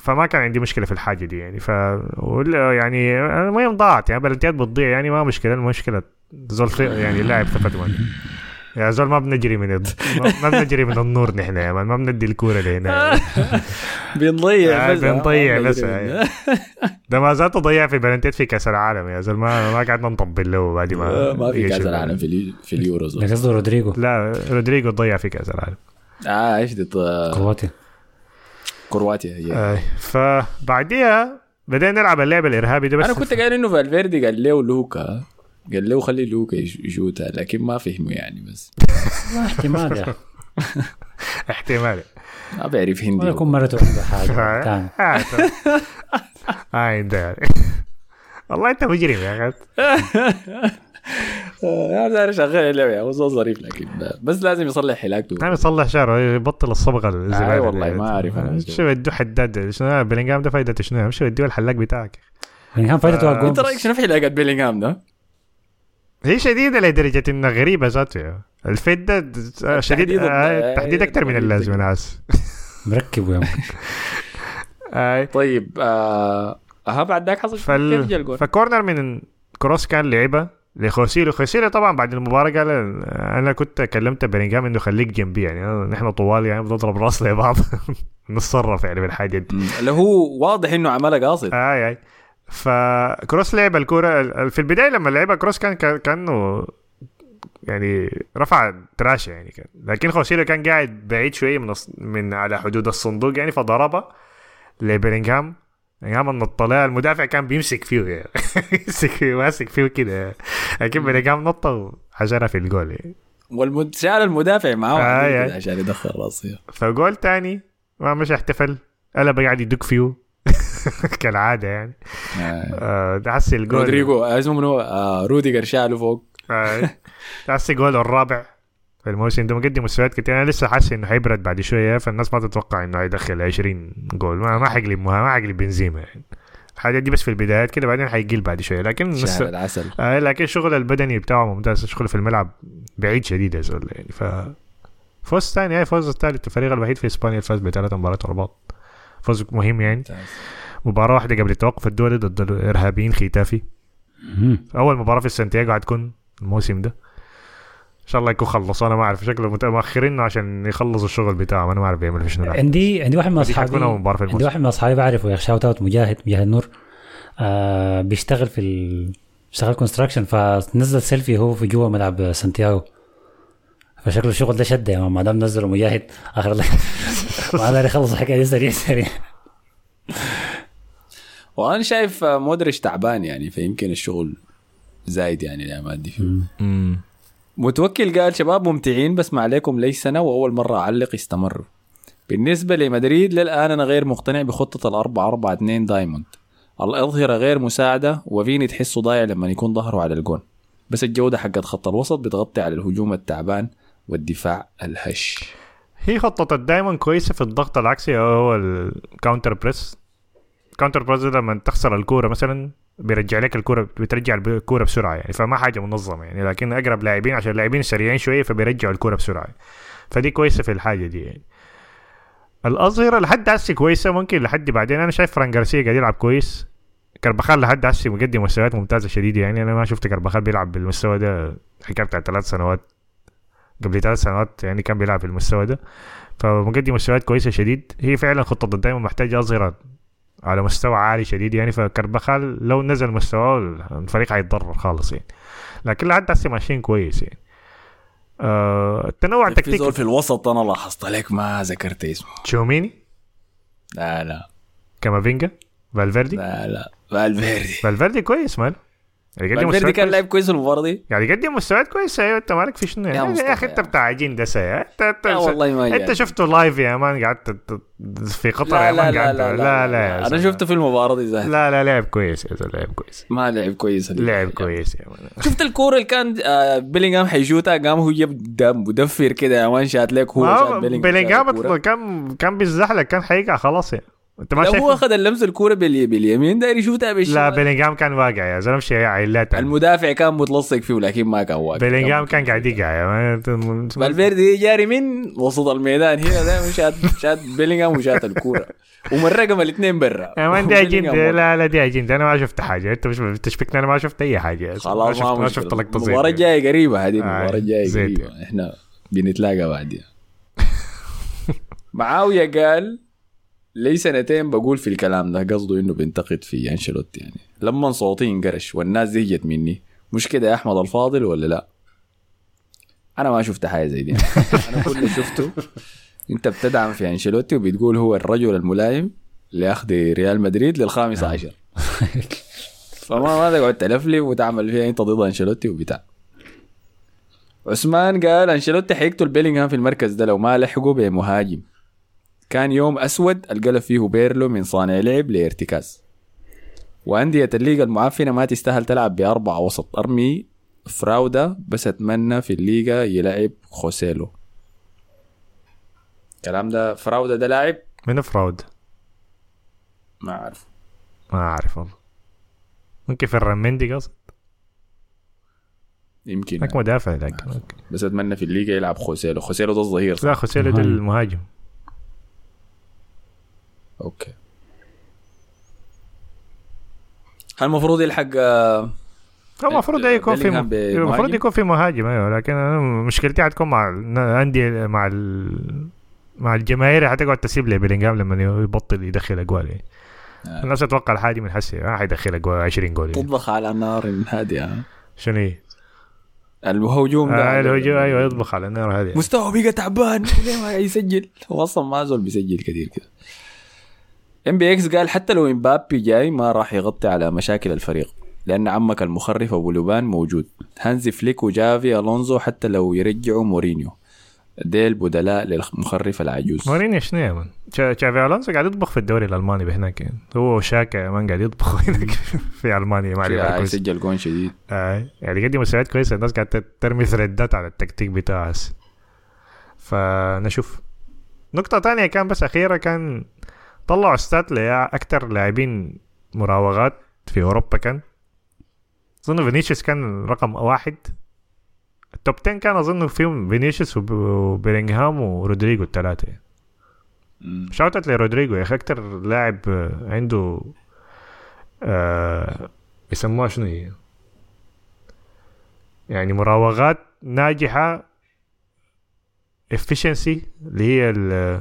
فما كان عندي مشكلة في الحاجة دي يعني ف ولا- يعني المهم ضاعت يعني بلنتيات بتضيع يعني ما مشكلة المشكلة زول يعني اللاعب ثقته يا زول ما بنجري من الد... ما- بنجري من النور نحن يا مان ما بندي الكورة لهنا. بنضيع آه، بس. بنضيع آه، بس،. ده ما زالت ضيع في بلنتيات في كأس العالم يا زول ما ما قعدنا نطبل له بعد ما آه، ما في كأس. العالم في اليو- في اليورو ده قصده رودريجو. لا رودريجو ضيع في كأس العالم. آه إيش دي كرواتيا. كرواتيا هي آه، فبعديها بدينا نلعب اللعبه الارهابي ده بس أنا كنت قايل انه فالفيردي قال له لوكا قال له خلي لوكا يش- يشوتها لكن ما فهموا يعني بس احتمال. احتمال ما بيعرف هندي ولا يكون مرته عنده حاجة آه، آه، انت يعني. والله انت مجرم يا أخي يا داري شغال اللعبه يا هو ظريف لكن بس لازم يصلح حلاقته نعم يصلح شعره يبطل الصبغة الزبالة آي والله ما أعرف أنا. شو ودوه حداد شنو بلينجهام ده فايدته شنو امشي وديه الحلاق بتاعك يعني كان فايدته آه، انت رايك. شنو في حلاقة بيلينغهام ده؟ هي شديدة لدرجة إنها غريبة ذاته الفيد ده شديد التحديد- آه، التحديد أكثر من التحديد اللازم أنا اسف مركب يا آه، طيب آه ها بعد ذاك حصل؟ كيف جا. الجول؟ ف corner من كروس كان لعبة لخوسيلو خوسيلو طبعا بعد المباراة قال أنا كنت كلمت بلينجهام إنه خليك جنبي. يعني نحن طوال يعني بنضرب رأس لبعض. نتصرف يعني بالحاجة دي. اللي هو واضح إنه عملها قاصد. آي آي. فكروس لعب الكورة ال- في البداية لما لعبها كروس كان كان- كأنه يعني رفع تراشه يعني كان. لكن خوسيلو كان قاعد بعيد شوية من من على حدود الصندوق يعني فضربها لبيلينغهام. بيلينغهام نط لها المدافع كان بيمسك فيه يعني. يمسك فيه ماسك فيه كده. لكن بيلينغهام نط وحجرها في الجول. يعني. والمد... شال المدافع معاه آي. كده عشان يدخل راسه. فجول تاني ما مش احتفل قلب قاعد يدق فيه. كالعادة يعني. آه. آه، ده حسي الجول. رودريجو آه، اسمه منو؟ آه روديجر شاله فوق. آه، حسي جول الرابع. في الموسم ده مقدم مستويات كتير. أنا لسه حاسس إنه حيبرد بعد شوية فالناس ما تتوقع إنه حيدخل 20 جول. ما ما حيقلب مها ما حيقلب بنزيما يعني. الحاجات دي بس في البدايات كده بعدين حيقل بعد شوية. لكن شهر العسل. آه لكن الشغل البدني بتاعه ممتاز. الشغل في الملعب بعيد شديد يا زول يعني. ف فوز ثاني هاي فوز الثالث الفريق الوحيد في إسبانيا اللي فاز بثلاث مباريات ورا بعض. فوز مهم يعني. مباراة واحدة قبل التوقف الدولي ضد الإرهابيين ختافي. مم. أول مباراة في سانتياغو حتكون الموسم ده. شاء الله يكون خلص. أنا ما أعرف شكله متأخرين عشان يخلصوا الشغل بتاعهم أنا ما أعرف بيعملوا في شنو. عندي عندي واحد من اصحابي عندي واحد من أصحابي بعرفه يا shout out مجاهد مجاهد نور. آه بيشتغل في ال... بيشتغل construction فنزل سيلفي هو في جوا ملعب سانتياغو. فشكله الشغل ده شده ما دام نزله مجاهد آخر ما داري يخلص الحكاية دي سريع سريع. وأنا شايف مودريتش تعبان يعني فيمكن الشغل زايد يعني الأيام دي. متوكل قال شباب ممتعين بس ما عليكم لي سنة وأول مرة أعلق يستمروا بالنسبة لمدريد للآن أنا غير مقتنع بخطة الأربعة أربعة اتنين diamond. الأظهرة غير مساعدة وفيني تحسه ضايع لما يكون ظهره على الجون. بس الجودة حقت خط الوسط بتغطي على الهجوم التعبان والدفاع الهش. هي خطة دايما كويسة في الضغط العكسي هو ال counter press counter press ده لما تخسر الكورة مثلا بيرجع لك الكورة بترجع الكورة بسرعة يعني. فما حاجة منظمة يعني. لكن أقرب لاعبين عشان اللاعبين سريعين شوية فبيرجعوا الكورة بسرعة. فدي كويسة في الحاجة دي يعني. الأظهرة لحد هسي كويسة. ممكن لحد بعدين. أنا شايف فران جارسيا قاعد يلعب كويس. كربخال لحد هسي مقدم مستويات ممتازة شديدة يعني. أنا ما شفت كربخال بيلعب بالمستوى ده حكاية بتاع ثلاث سنوات قبل ثلاث سنوات يعني كان بيلعب في المستوى ده. فمقدم مستويات كويسة شديد. هي فعلا خطة دايما محتاجة أظهرة على مستوى عالي شديد يعني فكربخال لو نزل مستواه الفريق هيتضرر خالص يعني. لكن لحد هسه ماشيين كويس يعني. آه التنوع في زول التكتيكي في الوسط أنا لاحظت لك ما ذكرت اسمه. تشوميني لا لا. كامافينجا؟ فالفيردي؟ لا لا. فالفيردي. فالفيردي كويس مان يعني فالفيردي مستويات كان. لاعب كويس المباراه دي يعني يقدم مستويات كويسة أيوه أنت مالك في شنو يا يعني يا أخي أنت بتاع عجين يا انت أنت لا والله ما أنت. شفته لايف يا مان قعدت في قطر لا يا لا مان لا لا, لا لا يا أنا. شفته في المباراة دي ذات لا لا لعب كويس يا زلمة لعب كويس ما لعب كويس لعب كويس يا مان شفت الكورة اللي كان آه، بيلينغهام حيشوتها قام هو يبدا مدفر كده يا مان شات لك هو بيلينغهام. كان كان بيزحلق كان حيقع خلاص يعني انت ما لا شايف هو أخذ اللمس الكورة بالي- باليمين داير يشوتها بالشمال لا بيلينغهام كان واقع يا زلمة شيء عيلات المدافع كان متلصق فيه لكن ما كان واقف بيلينغهام كان قاعد يقع فالفيردي جاري من وسط الميدان هنا ده شات شات بيلينغهام وشات الكورة. ومرقم الاثنين برا. مان دي اجنده. لا لا دي اجنده أنا ما شفت حاجة. أنت مش تشبكني أنا ما شفت أي حاجة. خلاص ما شفت ما زي المباراة دي. الجاية قريبة هذه آه، المباراة الجاية زيت. قريبة. إحنا بنتلاقى بعدين. معاوية قال لي سنتين بقول في الكلام ده قصده إنه بينتقد في أنشيلوتي يعني. لما صوتي انقرش والناس زهجت مني مش كده يا أحمد الفاضل ولا لا؟ أنا ما شفت حاجة زي دي. أنا كل اللي شفته أنت بتدعم في أنشيلوتي وبتقول هو الرجل الملائم لأخذ ريال مدريد للخامس عشر. فما ما تقعد تلفلف وتعمل فيها أنت ضد أنشيلوتي وبتاع. عثمان قال أنشيلوتي حيقتل بيلينغهام في المركز ده لو ما لحقوا بمهاجم. كان يوم أسود القلب فيه بيرلو من صانع لعب لارتكاز وأندية الليغا المعفنة ما تستاهل تلعب باربعه وسط أرمي. فراودا بس أتمنى في الليغا يلعب خوسيلو. الكلام ده فراودا ده لاعب؟ من فراود ما أعرف. ما أعرف والله. ممكن في الرمندي قصد؟ يمكن هناك مدافع لكن أوكي. بس أتمنى في الليغا يلعب خوسيلو. خوسيلو ده الظهير لا خوسيلو ده مهاجم. المهاجم. أوكي هل المفروض يلحق آه، هو المفروض يكون في؟ المفروض يكون في مهاجم أيوه لكن أنا مشكلتي حتكون مع عندي مع ال... مع الجماهير حتقعد تسب لي بيلينغهام لما يبطل يدخل أجوال يعني. آه. الناس تتوقع الحاجة من حسي ما حيدخل أجوال 20 جول يعني. تطبخ على نار هادئه شنو هي؟ الهجوم ده آه الهجوم أيوه يطبخ على النار هذه مستوى بقى تعبان ليه ما يسجل هو أصلا ما زول بيسجل كثير كده MBX قال حتى لو امبابي جاي ما راح يغطي على مشاكل الفريق لأن عمك المخرف أبو لبان موجود هانزي فليك وتشافي ألونسو حتى لو يرجعوا مورينيو ديل بدلاء للمخرف العجوز مورينيو شنو يا man؟ تشا- تشافي الونسو قاعد يطبخ في الدوري الألماني بهناك يعني. هو وشاكا man قاعد يطبخوا هناك في ألمانيا ما عليه يسجل جون شديد آه. يعني قدم مستويات كويسة الناس قاعدة ترمي thread ات على التكتيك بتاعه. فنشوف نقطة تانية كان بس أخيرة كان طلعوا stats لأكتر لاعبين مراوغات في أوروبا كان. أظن فينيسيوس كان رقم واحد. ال top 10 كان أظن فيهم فينيسيوس وب- وبيلينغهام ورودريجو الثلاثة مم. shout out لرودريجو يا أخي. أكتر لاعب عنده آه يسموها شنو هي؟ يعني مراوغات ناجحة. Efficiency اللي هي ال-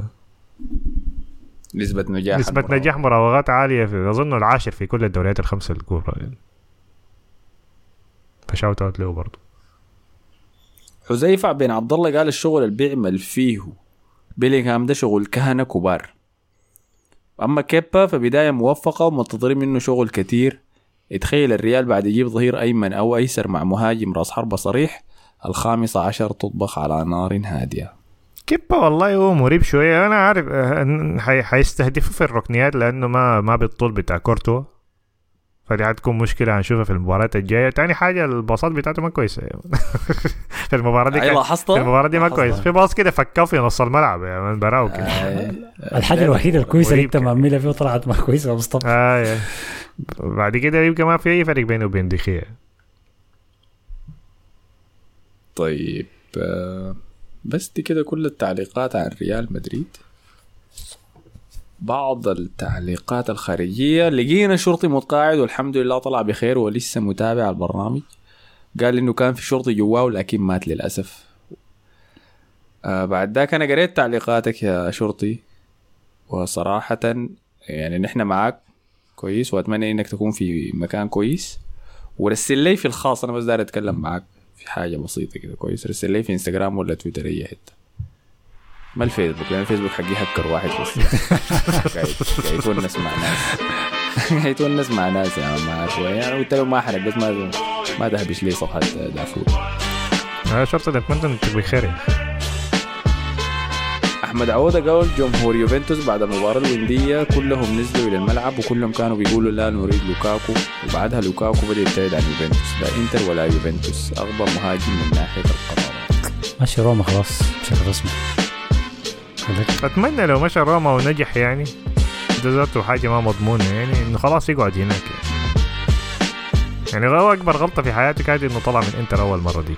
نسبة نجاح نسبة المراوغة. نجاح مراوغات عالية في أظن العاشر في كل الدوريات الخمسة الكبرى يعني. فشاوت أوت له برضه حذيفة بن عبد الله قال الشغل اللي بيعمل فيه بيلينغهام ده شغل كهنة كبار أما كيبا فبداية موفقة ومنتظرين منه شغل كتير يتخيل الريال بعد يجيب ظهير أيمن أو أيسر مع مهاجم راس حربة صريح الخامسة عشر تطبخ على نار هادية كيبا والله هو مريب شوية أنا عارف آه، حيستهدفوا في الركنيات لأنه ما ما بالطول بتاع كورتوا فدي حتكون مشكلة هنشوفها في المباراة الجاية تاني حاجة الباصات بتاعته ما كويسة في المباراة دي كان- لاحظتها؟ في المباراة دي ما. كويس في باص كده فكاه في نص الملعب يا من براو كده الحاجة الوحيدة الكويسة اللي انت. معملها فيه طلعت ما كويسة يا مصطفى آه. بعد كده يبقى ما في أي فرق بينه وبين دخيا طيب آه، بس دي كده كل التعليقات عن ريال مدريد. بعض التعليقات الخارجية لقينا شرطي متقاعد والحمد لله طلع بخير ولسه متابع البرنامج. قال إنه كان في شرطي جواه لكن مات للأسف. آه بعد ذاك أنا قريت تعليقاتك يا شرطي. وصراحة يعني نحن معاك كويس وأتمنى إنك تكون في مكان كويس. ورسل لي في الخاص أنا بس داير أتكلم معاك. في حاجة بسيطة كده كويس. رسل لي في انستغرام ولا تويتر أي حتة. ما الفيسبوك لأن الفيسبوك حقي هكر واحد بس. قاعد قاعد يتونس مع ناس. قاعد يتونس مع ناس يا عم ما عارف. يعني أنا قلت له ما أحرق بس ما ما دهبش لي صفحة دافور. شرطة أتمنى إنك بخير أخي. أحمد عوده قال جمهور يوفنتوس بعد المباراه الوديه كلهم نزلوا إلى الملعب وكلهم كانوا بيقولوا لا نريد لوكاكو. وبعدها لوكاكو بدأ يبتعد عن يوفنتوس. لا إنتر ولا يوفنتوس. أغبى مهاجم من ناحية القرارات ماشي روما خلاص. بشكل رسمي هذاك أتمنى لو مشى روما ونجح يعني. ده ذاته حاجة ما مضمونة يعني إنه خلاص يقعد هناك يعني. يعني هو أكبر غلطة في حياتي كانت إنه طلع من إنتر أول مرة دي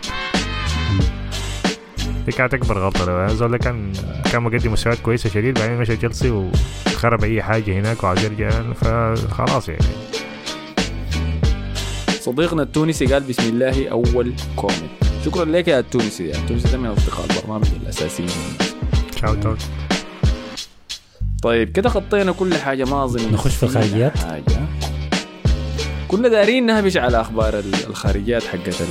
دي كانت أكبر غلطة لو زول كان كان مقدم مستويات كويسة شديد بعدين مشى تشيلسي وخرب أي حاجة هناك وعاوز يرجع فخلاص يعني. صديقنا التونسي قال بسم الله أول comment. شكرا لك يا التونسي. يا التونسي ده من اصدقاء البرنامج الأساسيين. shout out طيب كده خطينا كل حاجة ما أظن نخش في الخارجيات؟ حاجة. كنا دارين نهبش على أخبار ال- الخارجيات حقت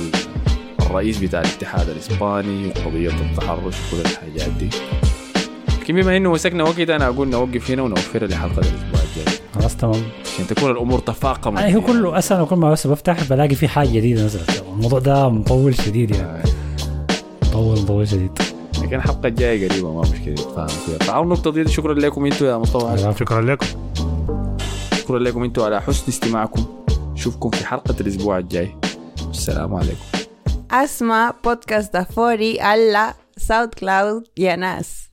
الرئيس بتاع الاتحاد الإسباني وقضيه التحرش وكل الحاجات دي. لكن بما إنه مسكنا وقت أنا أقول نوقف هنا ونوفرها لحلقة الأسبوع الجاي. خلاص تمام. عشان تكون الأمور تفاقمت. يعني هو كله أساسا كل ما بس بفتح بلاقي في حاجة جديدة نزلت. الموضوع ده مطول شديد يعني. مطول مطول شديد. لكن الحلقة الجاية قريبة ما مشكلة نتفاهم فيها. فعلى النقطه دي شكرا لكم أنتم يا مصطفى. شكرا لكم. شكرا لكم أنتم على حسن استماعكم. نشوفكم في حلقة الأسبوع الجاي. السلام عليكم. Asma, Podcast Αφόρη, alla SoundCloud για нас.